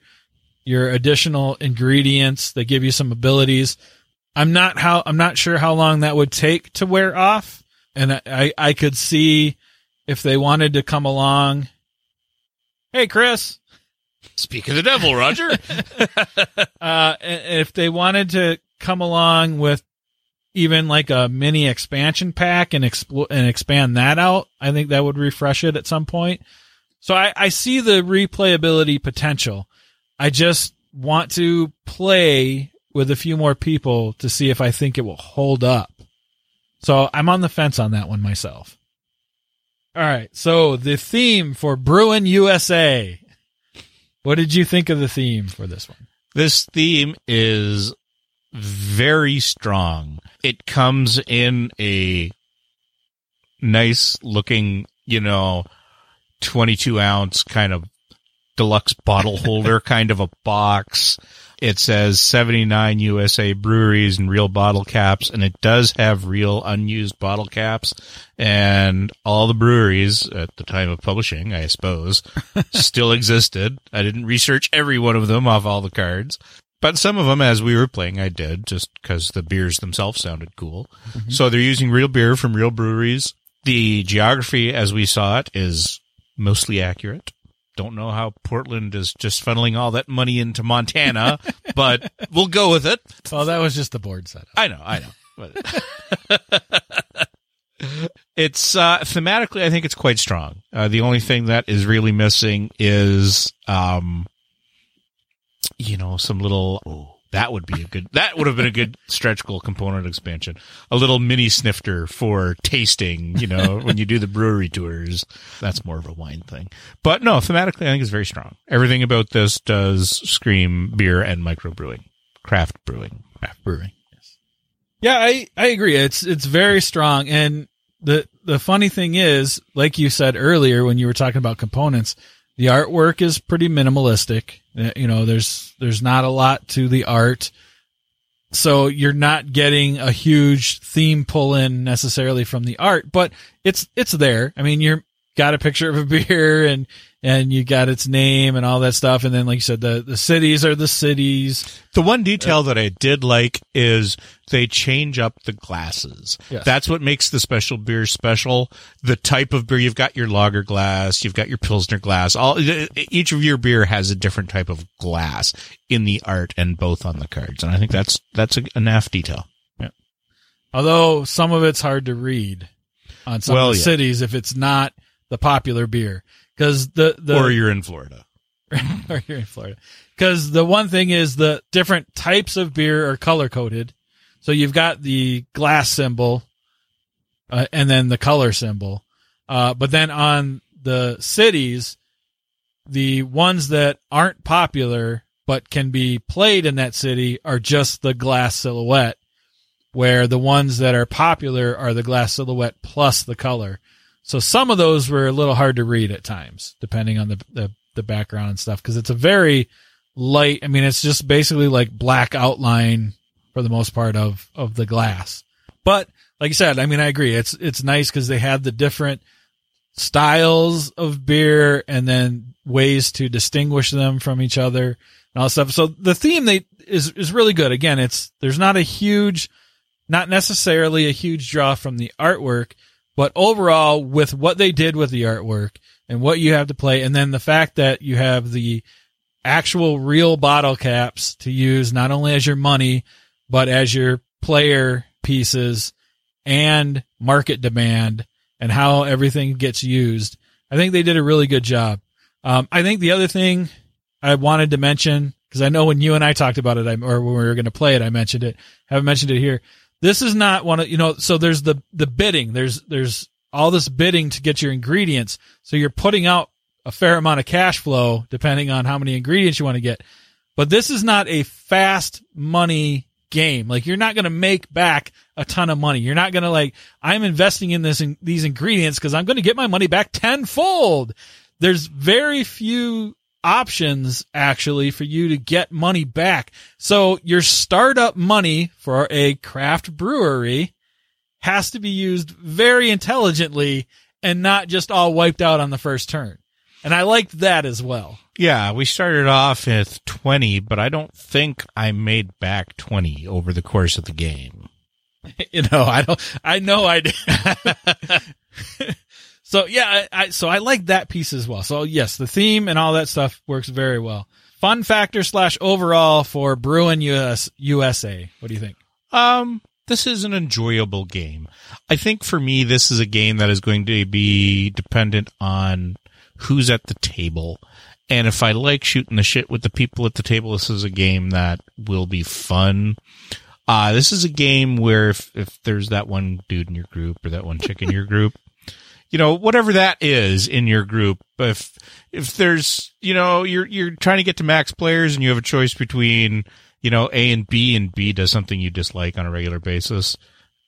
your additional ingredients that give you some abilities. I'm not how I'm not sure how long that would take to wear off, and I I, I could see if they wanted to come along. Hey, Chris. Speak of the devil, Roger. Uh, if they wanted to come along with even like a mini expansion pack and and expand that out, I think that would refresh it at some point. So I, I see the replayability potential. I just want to play with a few more people to see if I think it will hold up. So I'm on the fence on that one myself. All right. So the theme for Brewin' USA. What did you think of the theme for this one? this theme is very strong. It comes in a nice looking, you know, 22 ounce kind of deluxe bottle holder kind of a box. It says 79 USA breweries and real bottle caps, and it does have real unused bottle caps. And all the breweries at the time of publishing, I suppose, still existed. I didn't research every one of them off all the cards. But some of them, as we were playing, I did just because the beers themselves sounded cool. Mm-hmm. So they're using real beer from real breweries. The geography, as we saw it, is mostly accurate. Don't know how Portland is just funneling all that money into Montana, but we'll go with it. Well, that was just the board setup. I know, I know. It's uh, thematically, I think it's quite strong. Uh, the only thing that is really missing is, um, you know, some little. Oh, that would be a good. That would have been a good stretch goal component expansion. A little mini snifter for tasting. You know, when you do the brewery tours, that's more of a wine thing. But no, thematically, I think it's very strong. Everything about this does scream beer and microbrewing, craft brewing. Craft brewing. Yes. Yeah, I, I agree. It's it's very strong. And the the funny thing is, like you said earlier when you were talking about components, the artwork is pretty minimalistic. Uh, You know, there's there's not a lot to the art. So you're not getting a huge theme pull in necessarily from the art, but it's it's there. I mean, you're got a picture of a beer and and you got its name and all that stuff and then like you said the the cities are the cities. The one detail that I did like is they change up the glasses. Yes. That's what makes the special beer special. The type of beer you've got your lager glass, you've got your pilsner glass. All each of your beer has a different type of glass in the art and both on the cards, and I think that's that's a, a naff detail. Yeah. Although some of it's hard to read on some Well, of the yeah. cities if it's not the popular beer. Cause the, the, or you're in Florida. or you're in Florida. Cause the one thing is the different types of beer are color coded. So you've got the glass symbol, uh, and then the color symbol. Uh, but then on the cities, the ones that aren't popular but can be played in that city are just the glass silhouette, where the ones that are popular are the glass silhouette plus the color. So some of those were a little hard to read at times, depending on the the, the background and stuff, because it's a very light. I mean, it's just basically like black outline for the most part of of the glass. But like you said, I mean, I agree. It's it's nice because they have the different styles of beer and then ways to distinguish them from each other and all stuff. So the theme they is is really good. Again, it's there's not a huge, not necessarily a huge draw from the artwork, but overall with what they did with the artwork and what you have to play, and then the fact that you have the actual real bottle caps to use not only as your money but as your player pieces and market demand and how everything gets used. I think they did a really good job. Um, I think the other thing I wanted to mention because I know when you and I talked about it, I, or when we were going to play it, I mentioned it. haven't mentioned it here. This is not one of you know. So there's the the bidding. There's there's all this bidding to get your ingredients. So you're putting out a fair amount of cash flow depending on how many ingredients you want to get. But this is not a fast money game. Like you're not going to make back a ton of money. You're not going to like, I'm investing in this, in these ingredients because I'm going to get my money back tenfold. There's very few options actually for you to get money back. So your startup money for a craft brewery has to be used very intelligently and not just all wiped out on the first turn. And I liked that as well. Yeah, we started off with 20, but I don't think I made back 20 over the course of the game. you know, I don't, I know I did. so yeah, I, I, so I like that piece as well. So yes, the theme and all that stuff works very well. Fun factor slash overall for Brewin' US, USA. What do you think? Um, this is an enjoyable game. I think for me, this is a game that is going to be dependent on who's at the table. And if I like shooting the shit with the people at the table, this is a game that will be fun. Uh, this is a game where if, if there's that one dude in your group or that one chick in your group, you know, whatever that is in your group, if, if there's, you know, you're, you're trying to get to max players and you have a choice between, you know, A and B and B does something you dislike on a regular basis,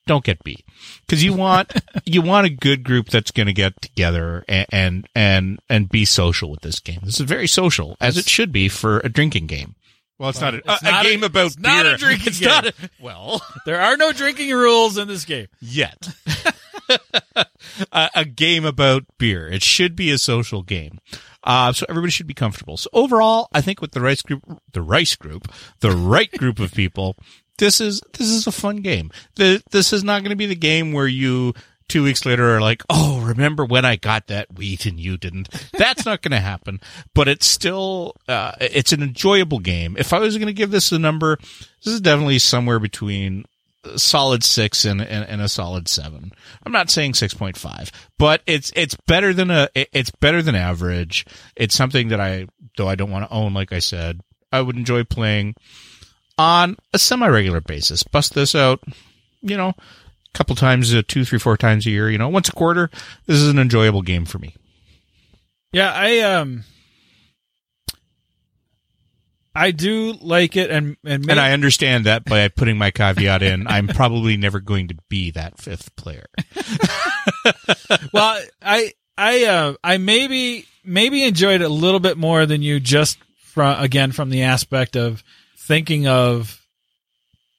don't get B because you want you want a good group that's going to get together and, and and and be social with this game. This is very social as it should be for a drinking game. Well, it's Well, not a, it's a, not a- game about it's not a drinking It's game. not a- well, There are no drinking rules in this game. yet. a, a game about beer. It should be a social game. Uh, so everybody should be comfortable. So overall, I think with the rice group, the rice group, the right group of people, this is, this is a fun game. The, this is not going to be the game where you two weeks later are like, Oh, remember when I got that wheat and you didn't? That's not going to happen, but it's still, uh, it's an enjoyable game. If I was going to give this a number, this is definitely somewhere between solid six and, and, and a solid seven. I'm not saying 6.5, but it's, it's better than a, it's better than average. It's something that I, though I don't want to own, like I said, I would enjoy playing on a semi-regular basis. Bust this out, you know, a couple times, uh, two, three, four times a year, you know, once a quarter. This is an enjoyable game for me. Yeah, I um, I do like it, and and, And I understand that by putting my caveat in, I'm probably never going to be that fifth player. well, I I uh I maybe maybe enjoyed it a little bit more than you just from again from the aspect of thinking of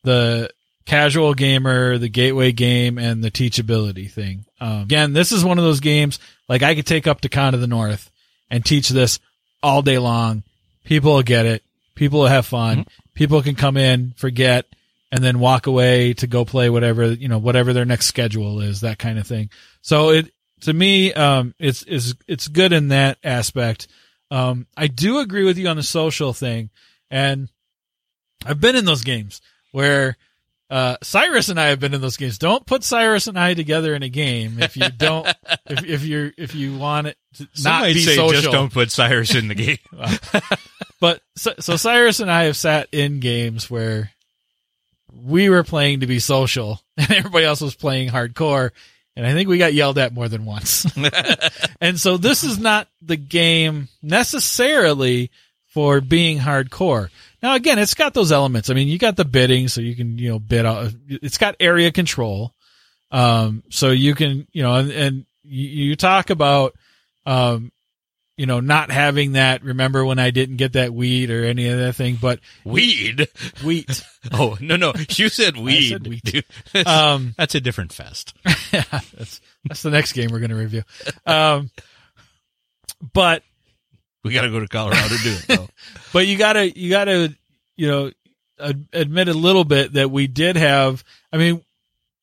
the casual gamer, the gateway game, and the teachability thing. Um, again, this is one of those games like I could take up to Con of the North and teach this all day long. People will get it. People will have fun. People can come in, forget, and then walk away to go play whatever you know, whatever their next schedule is, that kind of thing. So it to me, um, it's it's it's good in that aspect. Um, I do agree with you on the social thing, and I've been in those games where uh, Cyrus and I have been in those games. Don't put Cyrus and I together in a game if you don't if if you're if you want it to Some not be say social. just don't put Cyrus in the game. But so, so Cyrus and I have sat in games where we were playing to be social and everybody else was playing hardcore. And I think we got yelled at more than once. and so this is not the game necessarily for being hardcore. Now again, it's got those elements. I mean, you got the bidding, so you can, you know, bid out. It's got area control. Um, so you can, you know, and, and you, you talk about, um, you know, not having that. Remember when I didn't get that weed or any of that thing, but Weed. wheat. Oh no no, you said weed. said weed. dude. Um, That's a different fest. that's that's the next game we're going to review. Um, but We got to go to Colorado to do it. Though. but you gotta you gotta you know ad- admit a little bit that we did have. I mean,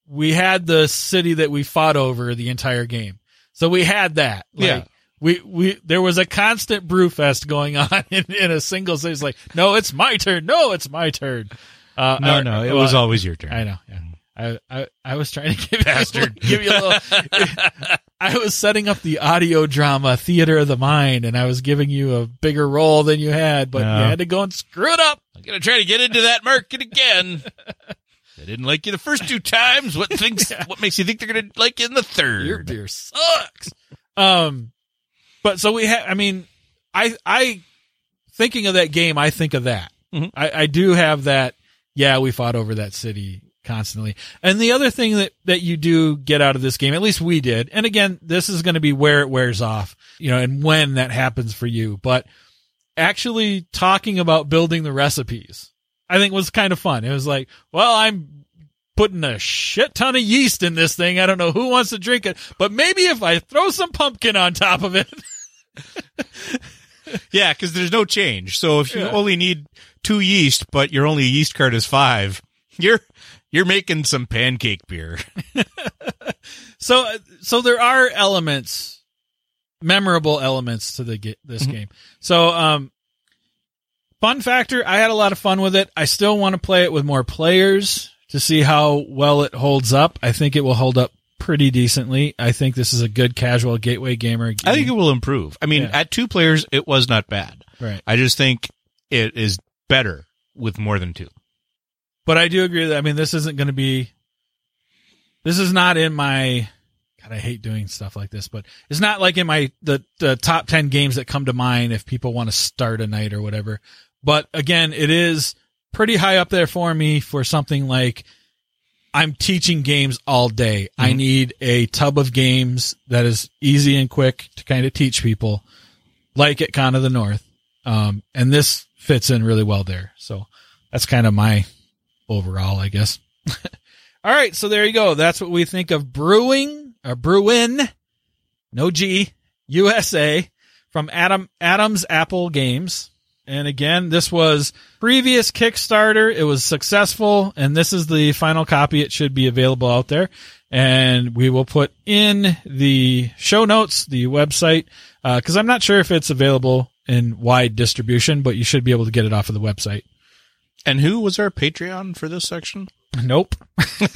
we had the city that we fought over the entire game, so we had that. Like, Yeah. We, we there was a constant brew fest going on in, in a single city. It's like, no, it's my turn. No, it's my turn. Uh, No or- no, it well, was always your turn. I know. Yeah. I, I, I was trying to give Bastard. you, give you a little. I was setting up the audio drama theater of the mind, and I was giving you a bigger role than you had, but No. you had to go and screw it up. I'm gonna try to get into that market again. They didn't like you the first two times. What thinks? What makes you think they're gonna like you in the third? Your beer sucks. Um, but so we have. I mean, I I thinking of that game, I think of that. Mhm. I, I do have that. Yeah, we fought over that city constantly. And the other thing that that you do get out of this game, at least we did. And again, this is going to be where it wears off, you know, and when that happens for you. But actually talking about building the recipes, I think was kind of fun. It was like, well, I'm putting a shit ton of yeast in this thing. I don't know who wants to drink it, but maybe if I throw some pumpkin on top of it, Yeah, because there's no change. So if you Yeah. only need two yeast, but your only yeast card is five, you're you're making some pancake beer. so so there are elements, memorable elements to the this Mhm. game. So um, fun factor, I had a lot of fun with it. I still want to play it with more players to see how well it holds up. I think it will hold up pretty decently. I think this is a good casual gateway gamer. Game. I think it will improve. I mean, Yeah. at two players, it was not bad. right. I just think it is better with more than two. But I do agree that I mean this isn't going to be. This is not in my. God, I hate doing stuff like this, but it's not like in my the the top ten games that come to mind if people want to start a night or whatever. But again, it is pretty high up there for me for something like I'm teaching games all day. I Mhm. need a tub of games that is easy and quick to kind of teach people, like at Con of the North. Um, and this fits in really well there. So that's kind of my overall, I guess. All right, so there you go. That's what we think of brewing or brewin, no G, USA from Adam Adams Apple Games. And again, this was previous Kickstarter. It was successful, and this is the final copy. It should be available out there, and we will put in the show notes the website because I'm not sure if it's available in wide distribution, but you should be able to get it off of the website. And who was our Patreon for this section? Nope.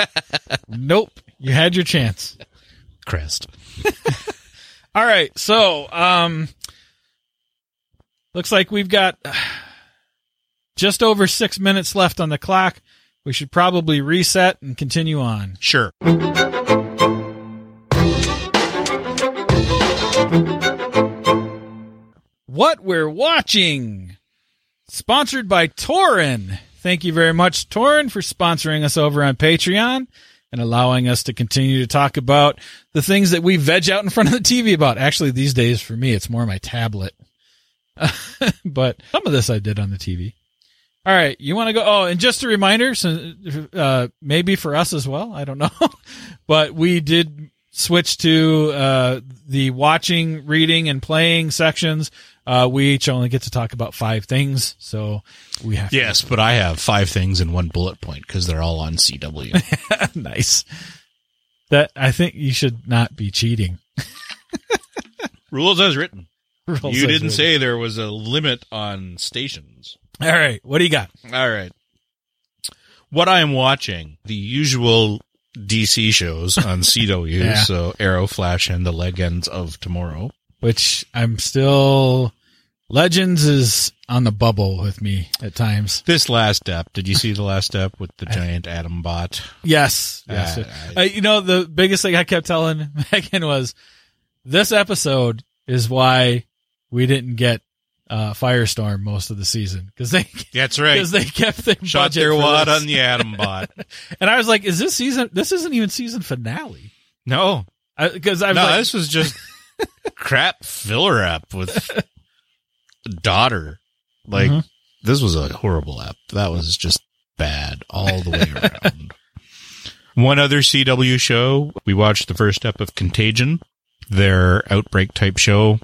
nope. You had your chance. Crest. All right. So, um, looks like we've got uh, just over six minutes left on the clock. We should probably reset and continue on. Sure. What we're watching, sponsored by Torin. Thank you very much, Torin, for sponsoring us over on Patreon and allowing us to continue to talk about the things that we veg out in front of the TV about. Actually, these days for me, it's more my tablet. but some of this I did on the TV. All right, you want to go? Oh, and just a reminder, so, uh, maybe for us as well. I don't know, but we did switch to uh, the watching, reading, and playing sections. Uh, we each only get to talk about five things, so we have. Yes, but I have five things in one bullet point because they're all on CW. nice. That I think you should not be cheating. Rules as written. You didn't say there was a limit on stations. All right, what do you got? All right. What I am watching, the usual DC shows on CW, Yeah. so Arrow, Flash, and the Legends of Tomorrow. Which I'm still Legends is on the bubble with me at times. This last step, did you see the last step with the giant atom bot? Yes, yes. Uh, Uh, you know, the biggest thing I kept telling Megan was this episode is why we didn't get uh, Firestorm most of the season because they That's right. because they kept their Shot their wad on the atom bot. and I was like, is this season? This isn't even season finale No, because I was no, like, this was just crap filler up with daughter. Like Mhm. this was a horrible app. That was just bad all the way around. One other CW show, we watched the first step of Contagion, their outbreak type show.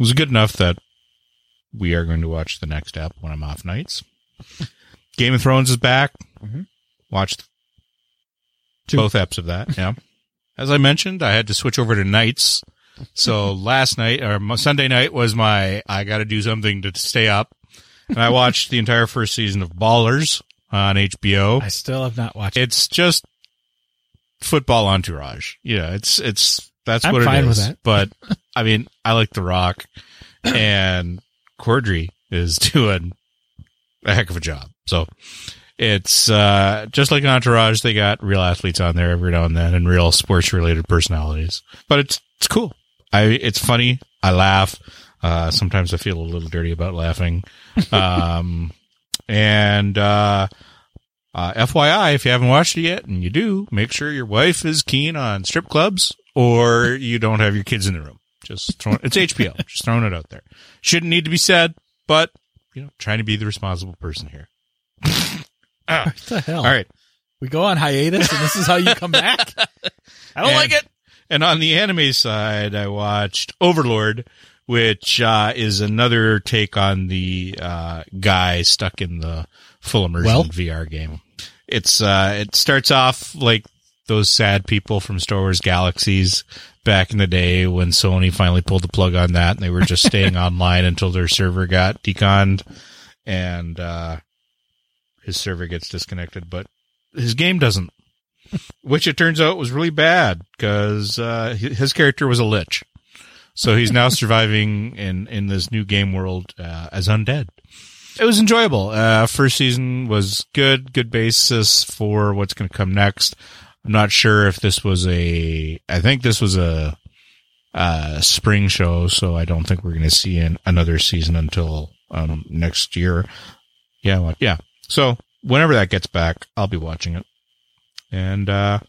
It was good enough that we are going to watch the next app when I'm off nights. Game of Thrones is back. Mhm. Watched Two. both eps of that. Yeah. As I mentioned, I had to switch over to nights. So last night or Sunday night was my I got to do something to stay up, and I watched the entire first season of Ballers on HBO. I still have not watched. It's just football entourage. Yeah, it's it's that's I'm what it that. But I mean, I like The Rock, and Corddry is doing a heck of a job. So it's uh, just like an Entourage. They got real athletes on there every now and then, and real sports related personalities. But it's it's cool. I it's funny. I laugh. Uh, sometimes I feel a little dirty about laughing. Um, and uh, uh, FYI, if you haven't watched it yet, and you do, make sure your wife is keen on strip clubs, or you don't have your kids in the room. Just throwing it's HBO. Just throwing it out there. Shouldn't need to be said, but you know, trying to be the responsible person here. What the hell? All right. we go on hiatus, and this is how you come back. I don't And- like it. And on the anime side, I watched Overlord, which uh, is another take on the uh, guy stuck in the full immersion Well? VR game. It's uh, it starts off like those sad people from Star Wars Galaxies back in the day when Sony finally pulled the plug on that, and they were just staying online until their server got deconned, and uh, his server gets disconnected, but his game doesn't which it turns out was really bad because uh, his character was a lich. So he's now surviving in in this new game world uh, as undead. It was enjoyable. Uh, first season was good, good basis for what's going to come next. I'm not sure if this was a. I think this was a, uh spring show, so I don't think we're going to see an, another season until um, next year. Yeah, well, yeah. So whenever that gets back, I'll be watching it. And uh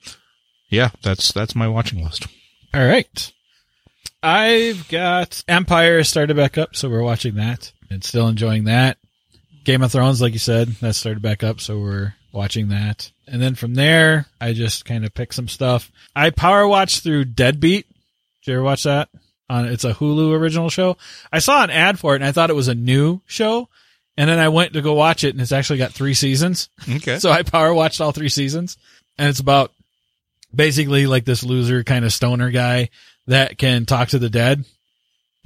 yeah, that's that's my watching list. All right. I've got Empire started back up, so we're watching that and still enjoying that. Game of Thrones, like you said, that started back up, so we're watching that. And then from there, I just kind of picked some stuff. I power watched through Deadbeat. Did you ever watch that? On it's a Hulu original show. I saw an ad for it and I thought it was a new show. And then I went to go watch it and it's actually got three seasons. Okay. So I power watched all three seasons, and it's about basically like this loser kind of stoner guy that can talk to the dead.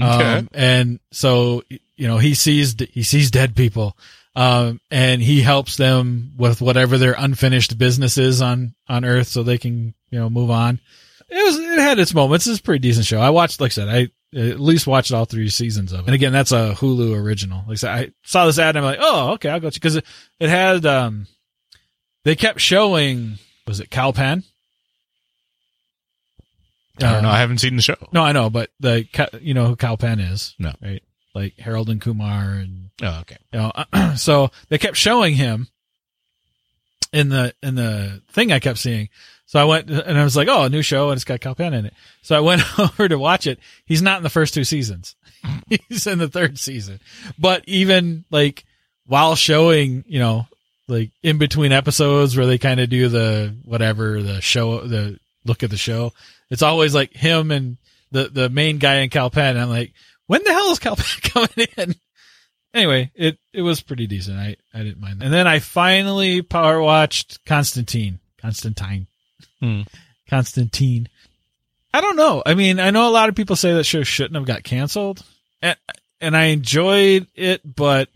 Okay. Um, and so you know he sees he sees dead people, um, and he helps them with whatever their unfinished business is on on Earth, so they can you know move on. It was it had its moments. It's a pretty decent show. I watched, like I said, I at least watched all three seasons of it. And again, that's a Hulu original. Like I said, I saw this ad and I'm like, oh, okay, I'll go because it, it had um, they kept showing was it Kal Penn? I don't know. I haven't seen the show. no, I know, but the you know who Kal Penn is? No. right? Like Harold and Kumar and Oh, okay. you know, so they kept showing him in the in the thing I kept seeing. So I went and I was like, "Oh, a new show and it's got Kal Penn in it." So I went over to watch it. He's not in the first two seasons. He's in the third season. But even like while showing, you know, like in between episodes where they kind of do the whatever the show, the look at the show, it's always like him and the the main guy in Kal Penn. I'm like, when the hell is Kal coming in? anyway, it it was pretty decent. I I didn't mind that. And then I finally power watched Constantine. Constantine. Hmm. Constantine. I don't know. I mean, I know a lot of people say that show shouldn't have got canceled, and and I enjoyed it, but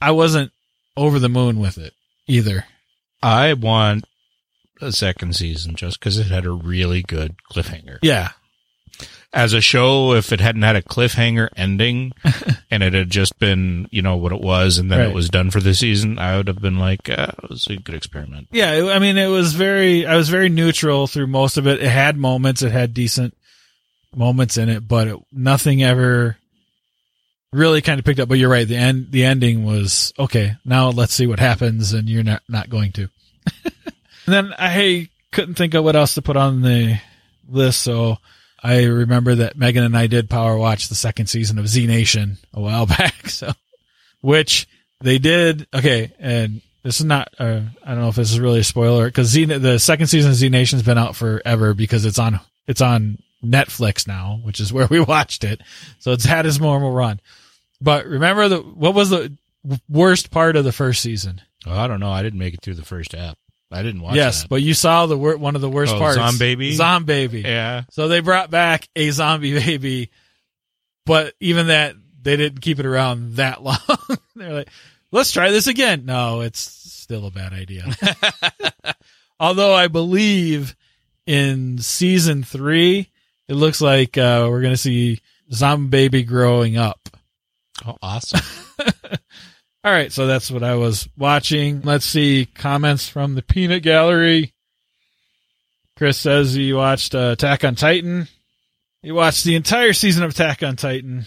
I wasn't over the moon with it either. I want a second season just because it had a really good cliffhanger. Yeah, as a show, if it hadn't had a cliffhanger ending and it had just been, you know, what it was and then Right. it was done for the season, I would have been like, uh, it was a good experiment. Yeah, I mean, it was very. I was very neutral through most of it. It had moments. It had decent moments in it, but it, nothing ever really kind of picked up. But you're right. The end. The ending was okay. Now let's see what happens, and you're not not going to. and then I couldn't think of what else to put on the list, so I remember that Megan and I did power watch the second season of Z Nation a while back. So, which they did. Okay, and this is not. Uh, I don't know if this is really a spoiler because Z the second season of Z Nation's been out forever because it's on it's on Netflix now, which is where we watched it. So it's had its normal run. But remember the what was the worst part of the first season? Oh, I don't know. I didn't make it through the first app. I didn't watch it. yes, that. but you saw the wor- one of the worst Oh, parts. Zombaby? Zombaby. yeah. So they brought back a zombie baby, but even that they didn't keep it around that long. They're like, let's try this again. No, it's still a bad idea. Although I believe in season three, it looks like uh, we're going to see zombie baby growing up. Oh, awesome. All right, so that's what I was watching. Let's see comments from the Peanut Gallery. Chris says he watched uh, Attack on Titan. He watched the entire season of Attack on Titan,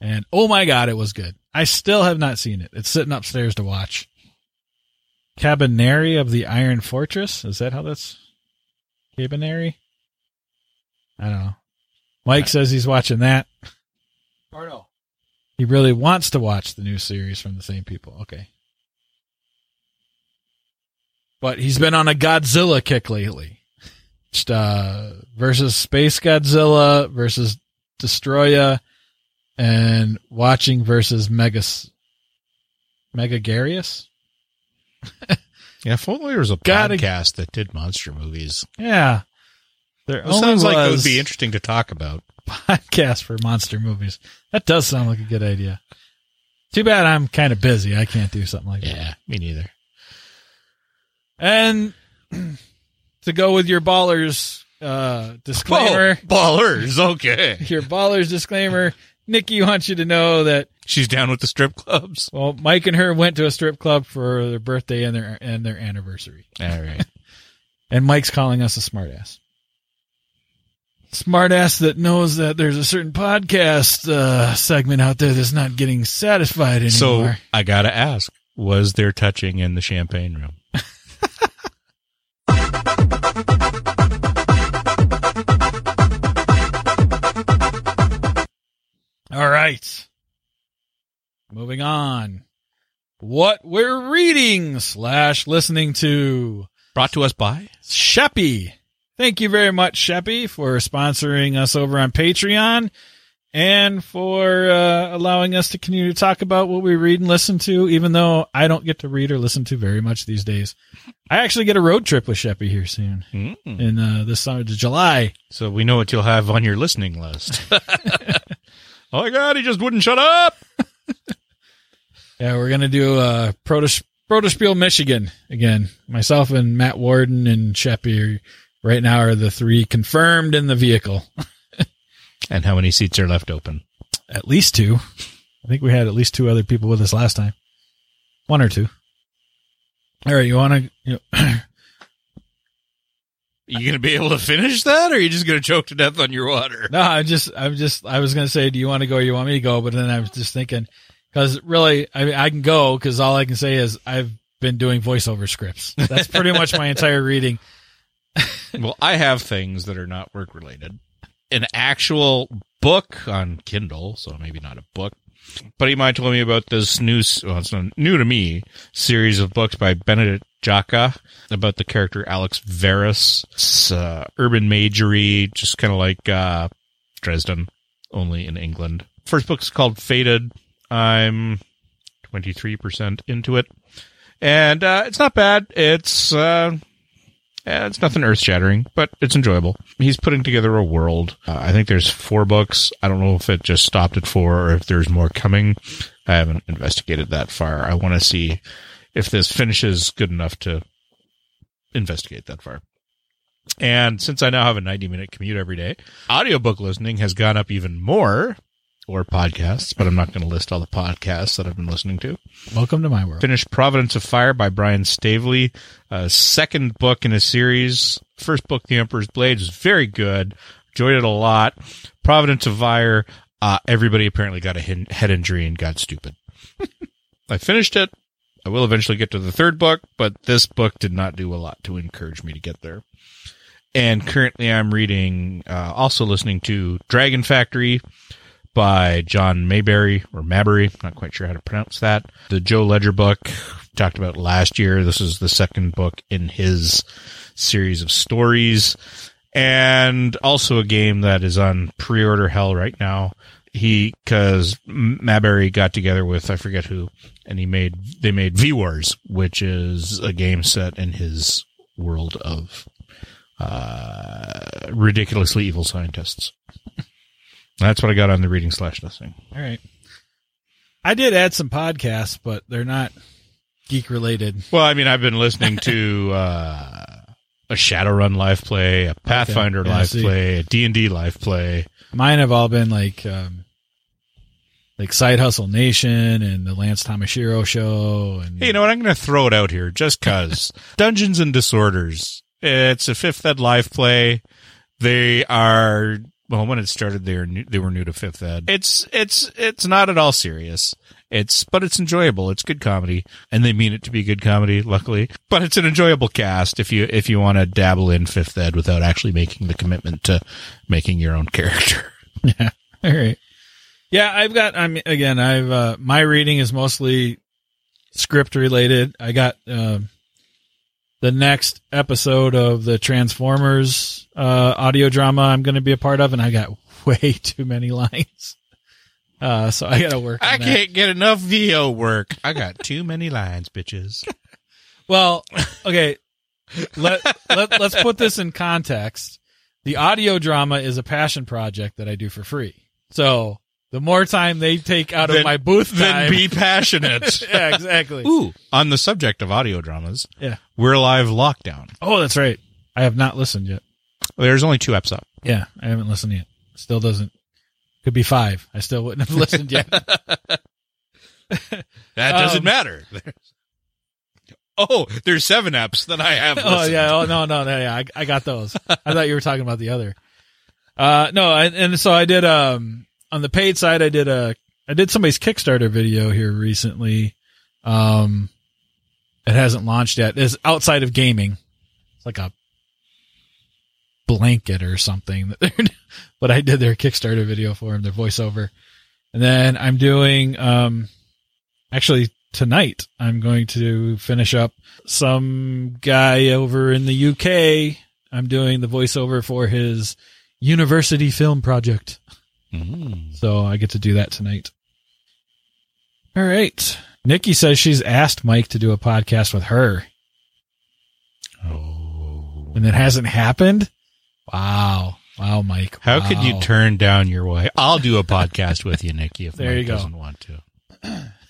and oh my god, it was good. I still have not seen it. It's sitting upstairs to watch. Kabaneri of the Iron Fortress. Is that how that's Kabaneri? I don't know. Mike says he's watching that. Or no. He really wants to watch the new series from the same people. Okay. But he's been on a Godzilla kick lately. Just, uh, versus Space Godzilla versus Destoroyah and watching versus Megas Megaguirus. yeah, if only there was a Gotta- podcast that did monster movies. Yeah. There sounds like it would be interesting to talk about. Podcast for monster movies. That does sound like a good idea. Too bad I'm kind of busy. I can't do something like that. Yeah, me neither. And to go with your ballers uh, disclaimer, Oh, ballers. Okay. your ballers disclaimer, Nikki wants you to know that She's down with the strip clubs. well, Mike and her went to a strip club for their birthday and their and their anniversary, All right. and Mike's calling us a smartass. Smartass that knows that there's a certain podcast uh, segment out there that's not getting satisfied anymore. so I gotta ask: Was there touching in the champagne room? All right. Moving on. What we're reading slash listening to. Brought to us by. Sheppy. Thank you very much, Sheppy, for sponsoring us over on Patreon and for uh, allowing us to continue to talk about what we read and listen to, even though I don't get to read or listen to very much these days. I actually get a road trip with Sheppy here soon Mm. in uh, this summer to July. So we know what you'll have on your listening list. oh my god, he just wouldn't shut up. Yeah, we're gonna do uh Protos Protospiel Michigan again. Myself and Matt Warden and Sheppy right now are the three confirmed in the vehicle. And how many seats are left open? At least two. I think we had at least two other people with us last time. One or two. All right, you want to? You know, you gonna be able to finish that, or are you just gonna choke to death on your water? no, I'm just, I'm just, I was gonna say, do you want to go or you want me to go? But then I was just thinking, because really, I mean, I can go because all I can say is I've been doing voiceover scripts. That's pretty much my entire reading. well, I have things that are not work related. An actual book on Kindle, so maybe not a book. But he might told me about this new, well, it's not new to me, series of books by Benedict Jacka about the character Alex Verus. It's uh, urban magery, just kind of like uh, Dresden, only in England. First book's called Fated. I'm 23% into it. And uh, it's not bad. It's uh, it's nothing earth shattering, but it's enjoyable. He's putting together a world. Uh, I think there's four books. I don't know if it just stopped at four or if there's more coming. I haven't investigated that far. I want to see if this finishes good enough to investigate that far. And since I now have a 90 minute commute every day, audiobook listening has gone up even more or podcasts, but I'm not going to list all the podcasts that I've been listening to. Welcome to my world. Finished Providence of Fire by Brian Staveley, uh, second book in a series. First book, The Emperor's Blade, is very good. Enjoyed it a lot. Providence of Fire, uh, everybody apparently got a head injury and got stupid. I finished it. I will eventually get to the third book, but this book did not do a lot to encourage me to get there. And currently I'm reading, uh, also listening to Dragon Factory by John Maberry or Mabry. Not quite sure how to pronounce that. The Joe Ledger book talked about last year. This is the second book in his series of stories and also a game that is on pre-order hell right now. He, cause Maberry got together with, I forget who, and he made, they made V-Wars, which is a game set in his world of, uh, ridiculously evil scientists. That's what I got on the reading slash listening. All right. I did add some podcasts, but they're not geek related. Well, I mean, I've been listening to uh, a Shadowrun live play, a Pathfinder Yeah, live see. play, a D and D live play. Mine have all been like, um, like Side Hustle Nation and the Lance Tamashiro show. And Hey, you know what? I'm going to throw it out here just cause Dungeons and Disorders. It's a fifth ed live play. They are well when it started. They were new, they were new to fifth ed. It's it's it's not at all serious. It's but it's enjoyable. It's good comedy, and they mean it to be good comedy. Luckily, but it's an enjoyable cast if you if you want to dabble in fifth ed without actually making the commitment to making your own character. Yeah. All right. Yeah, I've got. I mean, again, I've uh, my reading is mostly script related. I got um the next episode of the Transformers uh, audio drama I'm going to be a part of, and I got way too many lines. Uh, so I got to work. I can't get enough VO work. I got too many lines, bitches. Well, okay. Let, let let's put this in context. The audio drama is a passion project that I do for free. So the more time they take out of Then- my booth Then time, be passionate. yeah, exactly. Ooh, on the subject of audio dramas, Yeah. we're live lockdown. Oh, that's right. I have not listened yet. There's only two eps up. Yeah, I haven't listened yet. Still doesn't. Could be five. I still wouldn't have listened yet. That doesn't Um, matter. oh, there's seven eps that I have. oh listened. yeah. Oh no, no, no. Yeah, I, I got those. I thought you were talking about the other. Uh, no, I, and so I did. Um, on the paid side, I did a. I did somebody's Kickstarter video here recently. Um, it hasn't launched yet. It's outside of gaming. It's like a blanket or something. but I did their Kickstarter video for them, their voiceover, and then I'm doing. Um, actually tonight I'm going to finish up some guy over in the UK. I'm doing the voiceover for his university film project. Mm. So I get to do that tonight. All right. Nikki says she's asked Mike to do a podcast with her Oh. and it hasn't happened. Wow. Wow, Mike. How could you turn down your wife? I'll do a podcast with you, Nikki, if There Mike you go. doesn't want to.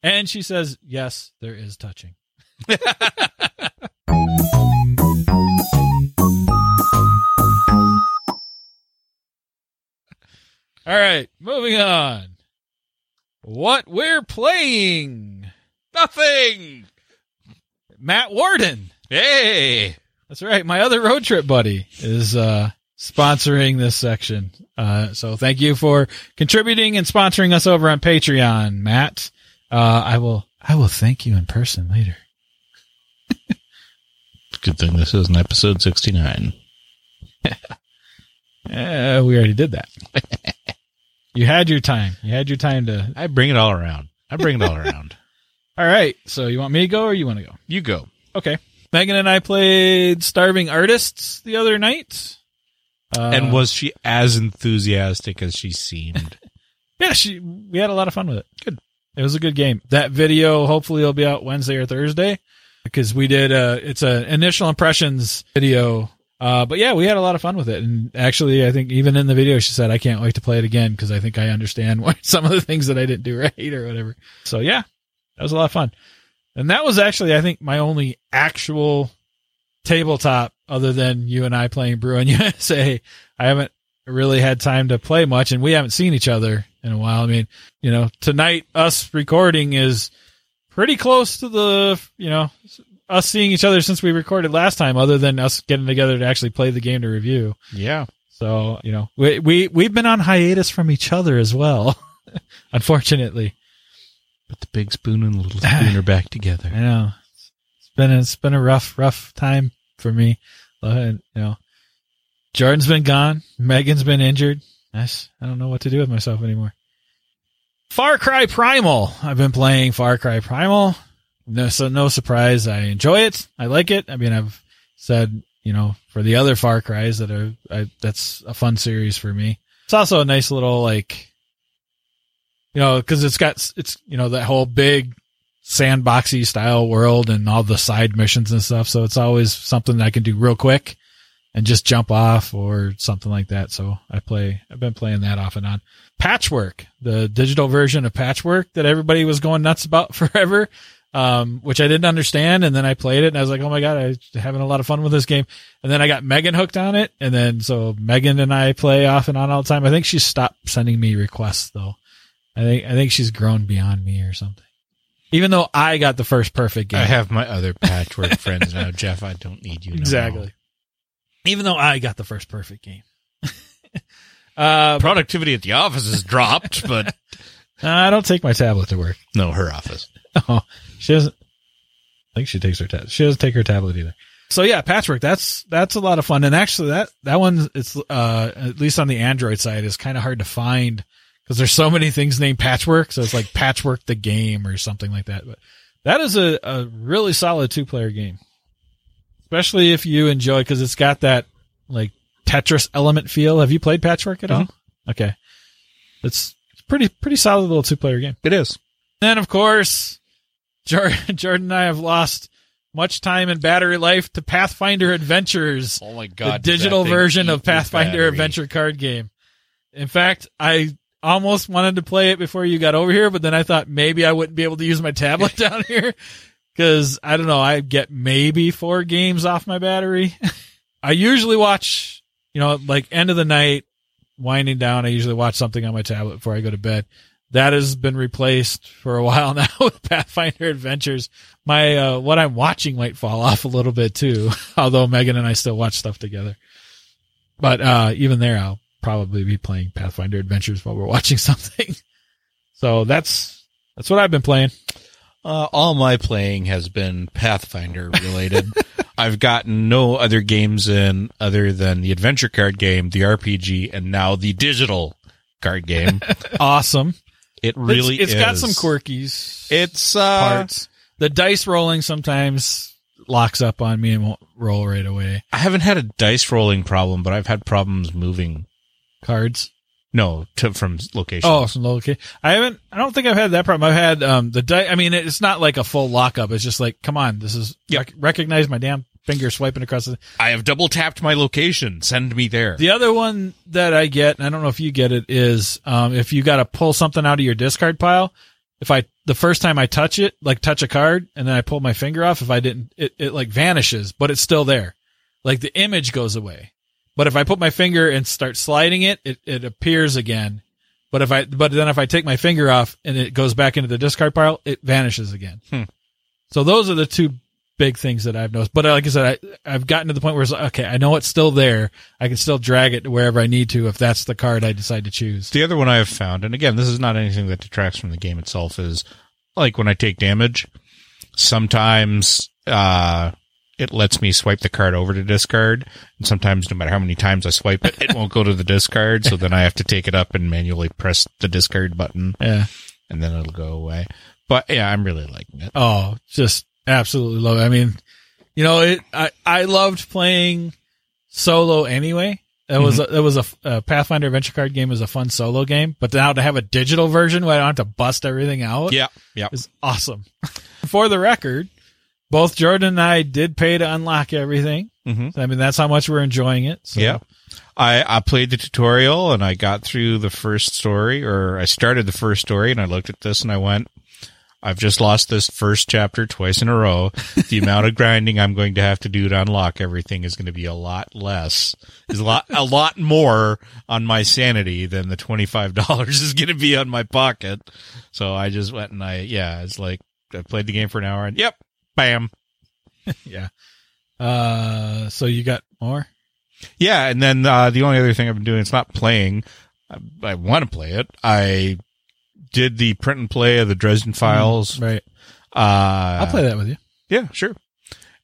And she says, yes, there is touching. All right, moving on. What we're playing. Nothing. Matt Warden. Hey. That's right. My other road trip buddy is uh, sponsoring this section. Uh, so thank you for contributing and sponsoring us over on Patreon, Matt. Uh, I will I will thank you in person later. Good thing this isn't episode 69. Uh, we already did that. You had your time. You had your time to. I bring it all around. I bring it all around. All right. So you want me to go or you want to go? You go. Okay. Megan and I played Starving Artists the other night. Uh, and was she as enthusiastic as she seemed? Yeah, she we had a lot of fun with it. Good. It was a good game. That video hopefully will be out Wednesday or Thursday because we did uh it's a initial impressions video. Uh but yeah, we had a lot of fun with it. And actually I think even in the video she said I can't wait to play it again because I think I understand what some of the things that I didn't do right or whatever. So yeah, that was a lot of fun. And that was actually I think my only actual tabletop other than you and I playing Brew Brewin' USA, I haven't really had time to play much, and we haven't seen each other in a while. I mean, you know, tonight us recording is pretty close to the you know us seeing each other since we recorded last time, other than us getting together to actually play the game to review. Yeah. So you know, we we we've been on hiatus from each other as well, unfortunately. But the big spoon and the little spoon are back together. I know it's been it's been a rough rough time for me. Uh, you know, Jordan's been gone. Megan's been injured. I don't know what to do with myself anymore. Far Cry Primal. I've been playing Far Cry Primal. No, so no surprise. I enjoy it. I like it. I mean, I've said, you know, for the other Far Cries that are, I, that's a fun series for me. It's also a nice little, like, you know, cause it's got, it's, you know, that whole big sandboxy style world and all the side missions and stuff. So it's always something that I can do real quick and just jump off or something like that. So I play, I've been playing that off and on. Patchwork, the digital version of Patchwork that everybody was going nuts about forever, um, which I didn't understand. And then I played it and I was like, oh my God, I'm having a lot of fun with this game. And then I got Megan hooked on it. And then so Megan and I play off and on all the time. I think she stopped sending me requests though. I think, I think she's grown beyond me or something. Even though I got the first perfect game. I have my other patchwork friends now, Jeff. I don't need you. no Exactly. Even though I got the first perfect game. uh. Productivity at the office has dropped, but I don't take my tablet to work. no, her office. Oh, she doesn't. I think she takes her tablet. She doesn't take her tablet either. So yeah, patchwork. That's that's a lot of fun. And actually, that that one, it's uh at least on the Android side, is kind of hard to find because there's so many things named patchwork. So it's like patchwork the game or something like that. But that is a a really solid two player game, especially if you enjoy because it's got that like Tetris element feel. Have you played patchwork at all? Okay, it's it's pretty pretty solid little two player game. It is. Then, of course, Jordan, Jordan and I have lost much time and battery life to Pathfinder Adventures, Oh my god! the digital version of Pathfinder Adventure card game. In fact, I almost wanted to play it before you got over here, but then I thought maybe I wouldn't be able to use my tablet down here because I don't know. I get maybe four games off my battery. I usually watch, you know, like end of the night, winding down. I usually watch something on my tablet before I go to bed. That has been replaced for a while now with Pathfinder Adventures. My uh, what I'm watching might fall off a little bit too, although Megan and I still watch stuff together. But uh, even there, I'll probably be playing Pathfinder Adventures while we're watching something. So that's that's what I've been playing. Uh, all my playing has been Pathfinder related. I've gotten no other games in other than the adventure card game, the RPG, and now the digital card game. Awesome. It really it's, it's got some quirkies. It's uh, parts. The dice rolling sometimes locks up on me and won't roll right away. I haven't had a dice rolling problem, but I've had problems moving. Cards. No, to from location. Oh, some okay. I haven't. I don't think I've had that problem. I've had um the di- I mean, it's not like a full lockup. It's just like, come on, this is Yep. rec- recognize my damn finger swiping across the. I have double tapped my location. Send me there. The other one that I get, and I don't know if you get it, is um if you got to pull something out of your discard pile. If I the first time I touch it, like touch a card, and then I pull my finger off, if I didn't, it it like vanishes, but it's still there. Like the image goes away. But if I put my finger and start sliding it, it, it appears again. But if I, but then if I take my finger off and it goes back into the discard pile, it vanishes again. Hmm. So those are the two big things that I've noticed. But like I said, I, I've gotten to the point where it's like, okay, I know it's still there. I can still drag it wherever I need to if that's the card I decide to choose. The other one I have found, and again, this is not anything that detracts from the game itself, is like when I take damage, sometimes uh, it lets me swipe the card over to discard. And sometimes, no matter how many times I swipe it, it won't go to the discard. So then I have to take it up and manually press the discard button, Yeah. and then it'll go away. But yeah, I'm really liking it. Oh, just absolutely love it. I mean, you know, it, I, I loved playing solo anyway. That was, a, that was a, a Pathfinder adventure card game is a fun solo game, but now to have a digital version where I don't have to bust everything out Yeah, yeah. is awesome. For the record, both Jordan and I did pay to unlock everything. Mm-hmm. I mean, that's how much we're enjoying it. So. Yeah. I, I played the tutorial and I got through the first story or I started the first story and I looked at this and I went, I've just lost this first chapter twice in a row. The amount of grinding I'm going to have to do to unlock everything is going to be a lot less, is a lot, a lot more on my sanity than the $25 is going to be on my pocket. So I just went and I, yeah, it's like I played the game for an hour and yep, bam. yeah. Uh, so you got more? Yeah. And then, uh, the only other thing I've been doing, it's not playing. I, I want to play it. I did the print and play of the Dresden Files. Right. Uh, I'll play that with you. Yeah, sure.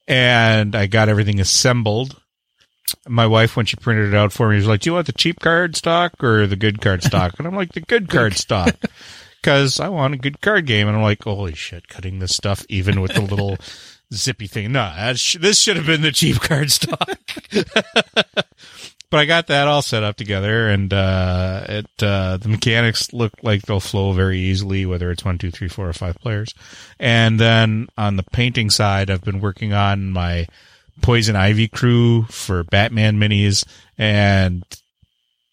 And I got everything assembled. My wife, when she printed it out for me, was like, "Do you want the cheap card stock or the good card stock?" And I'm like, "The good card stock," because I want a good card game. And I'm like, "Holy shit!" Cutting this stuff even with the little zippy thing. No, sh- this should have been the cheap card stock. but I got that all set up together, and uh, it uh, the mechanics look like they'll flow very easily, whether it's one, two, three, four, or five players. And then on the painting side, I've been working on my Poison Ivy crew for Batman minis, and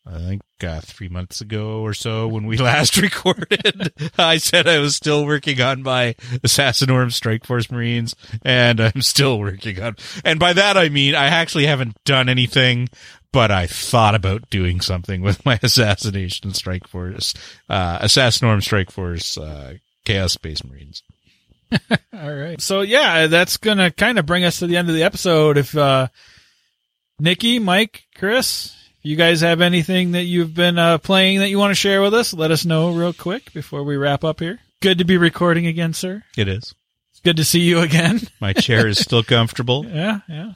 I think uh, three months ago or so when we last recorded, I said I was still working on my Assassinorum Strike Force Marines, and I'm still working on. And by that I mean I actually haven't done anything, but I thought about doing something with my Assassination Strike Force, uh, Strike Force, uh, Chaos Space Marines. All right. So yeah, that's gonna kind of bring us to the end of the episode. If uh, Nikki, Mike, Chris, you guys have anything that you've been uh, playing that you want to share with us, let us know real quick before we wrap up here. Good to be recording again, sir. It is. It's good to see you again. My chair is still comfortable. yeah, yeah.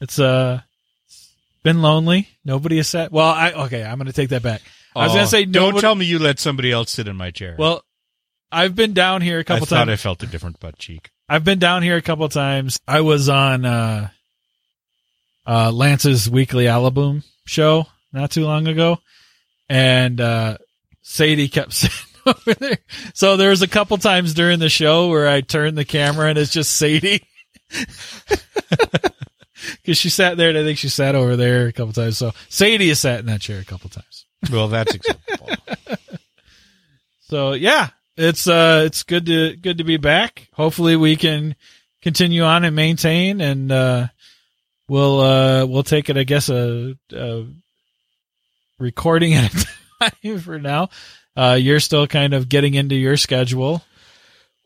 It's uh, it's been lonely. Nobody has sat. Well, I okay. I'm gonna take that back. I was Oh, gonna say don't tell me you let somebody else sit in my chair. Well, I've been down here a couple thought times. I felt a different butt cheek. I've been down here a couple times. I was on uh, uh, Lance's weekly Alaboom show not too long ago, and uh, Sadie kept sitting over there. So there was a couple times during the show where I turned the camera and it's just Sadie. Because she sat there, and I think she sat over there a couple times. So Sadie has sat in that chair a couple times. Well, that's acceptable. So yeah, it's uh it's good to good to be back. Hopefully we can continue on and maintain and uh we'll uh we'll take it I guess a, a recording at a time for now. Uh you're still kind of getting into your schedule.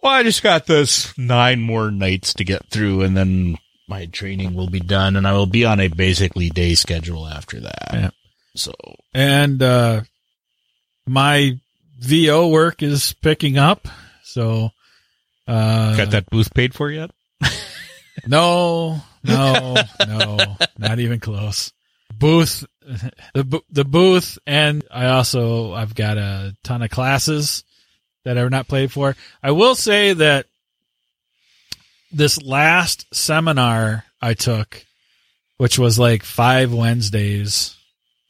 well, I just got this nine more nights to get through, and then my training will be done, and I will be on a basically day schedule after that. Yeah. So And uh my VO work is picking up. So uh got that booth paid for yet? No, no, no, not even close. Booth, the the booth, and I also I've got a ton of classes that I've not played for. I will say that this last seminar I took, which was like five Wednesdays,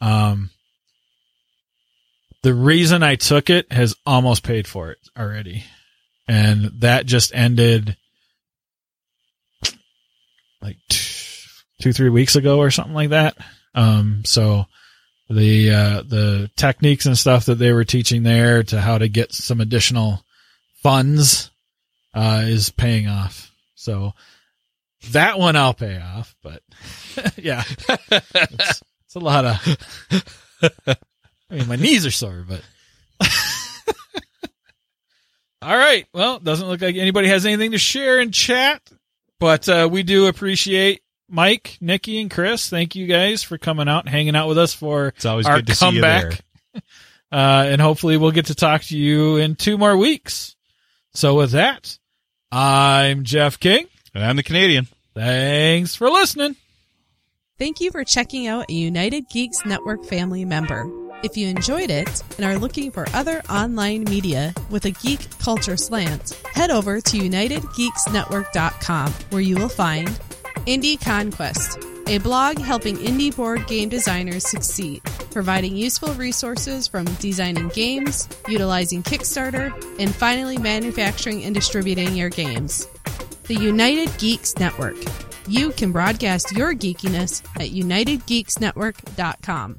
um, the reason I took it has almost paid for it already, and that just ended like two three weeks ago or something like that. Um so the uh the techniques and stuff that they were teaching there to how to get some additional funds uh is paying off. So that one i'll pay off but yeah. It's, it's a lot of i mean my knees are sore but all right. Well doesn't look like anybody has anything to share in chat but uh, we do appreciate Mike, Nikki, and Chris. Thank you guys for coming out and hanging out with us for It's always our good to see you comeback. there. Uh, and hopefully we'll get to talk to you in two more weeks. So with that, I'm Jeff King. And I'm the Canadian. Thanks for listening. Thank you for checking out a United Geeks Network family member. If you enjoyed it and are looking for other online media with a geek culture slant, head over to UnitedGeeksNetwork.com where you will find Indie Conquest, a blog helping indie board game designers succeed, providing useful resources from designing games, utilizing Kickstarter, and finally manufacturing and distributing your games. The United Geeks Network. You can broadcast your geekiness at UnitedGeeksNetwork.com.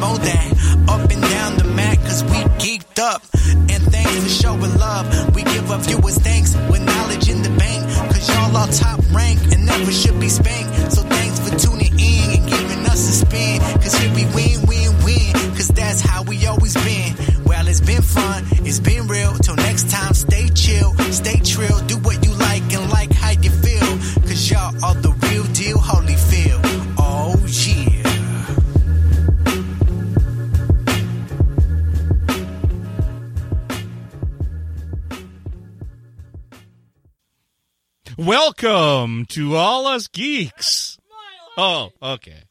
more that. Up and down the mat, cause we geeked up. And thanks for showing love. We give our viewers thanks with knowledge in the bank, cause y'all are top rank and never should be spanked. So thanks for tuning in and giving us a spin, cause here we win, win, win, cause that's how we always been. Well, it's been fun, it's been real. Till next time, stay chill, stay trill, do Welcome to all us geeks. Oh, okay.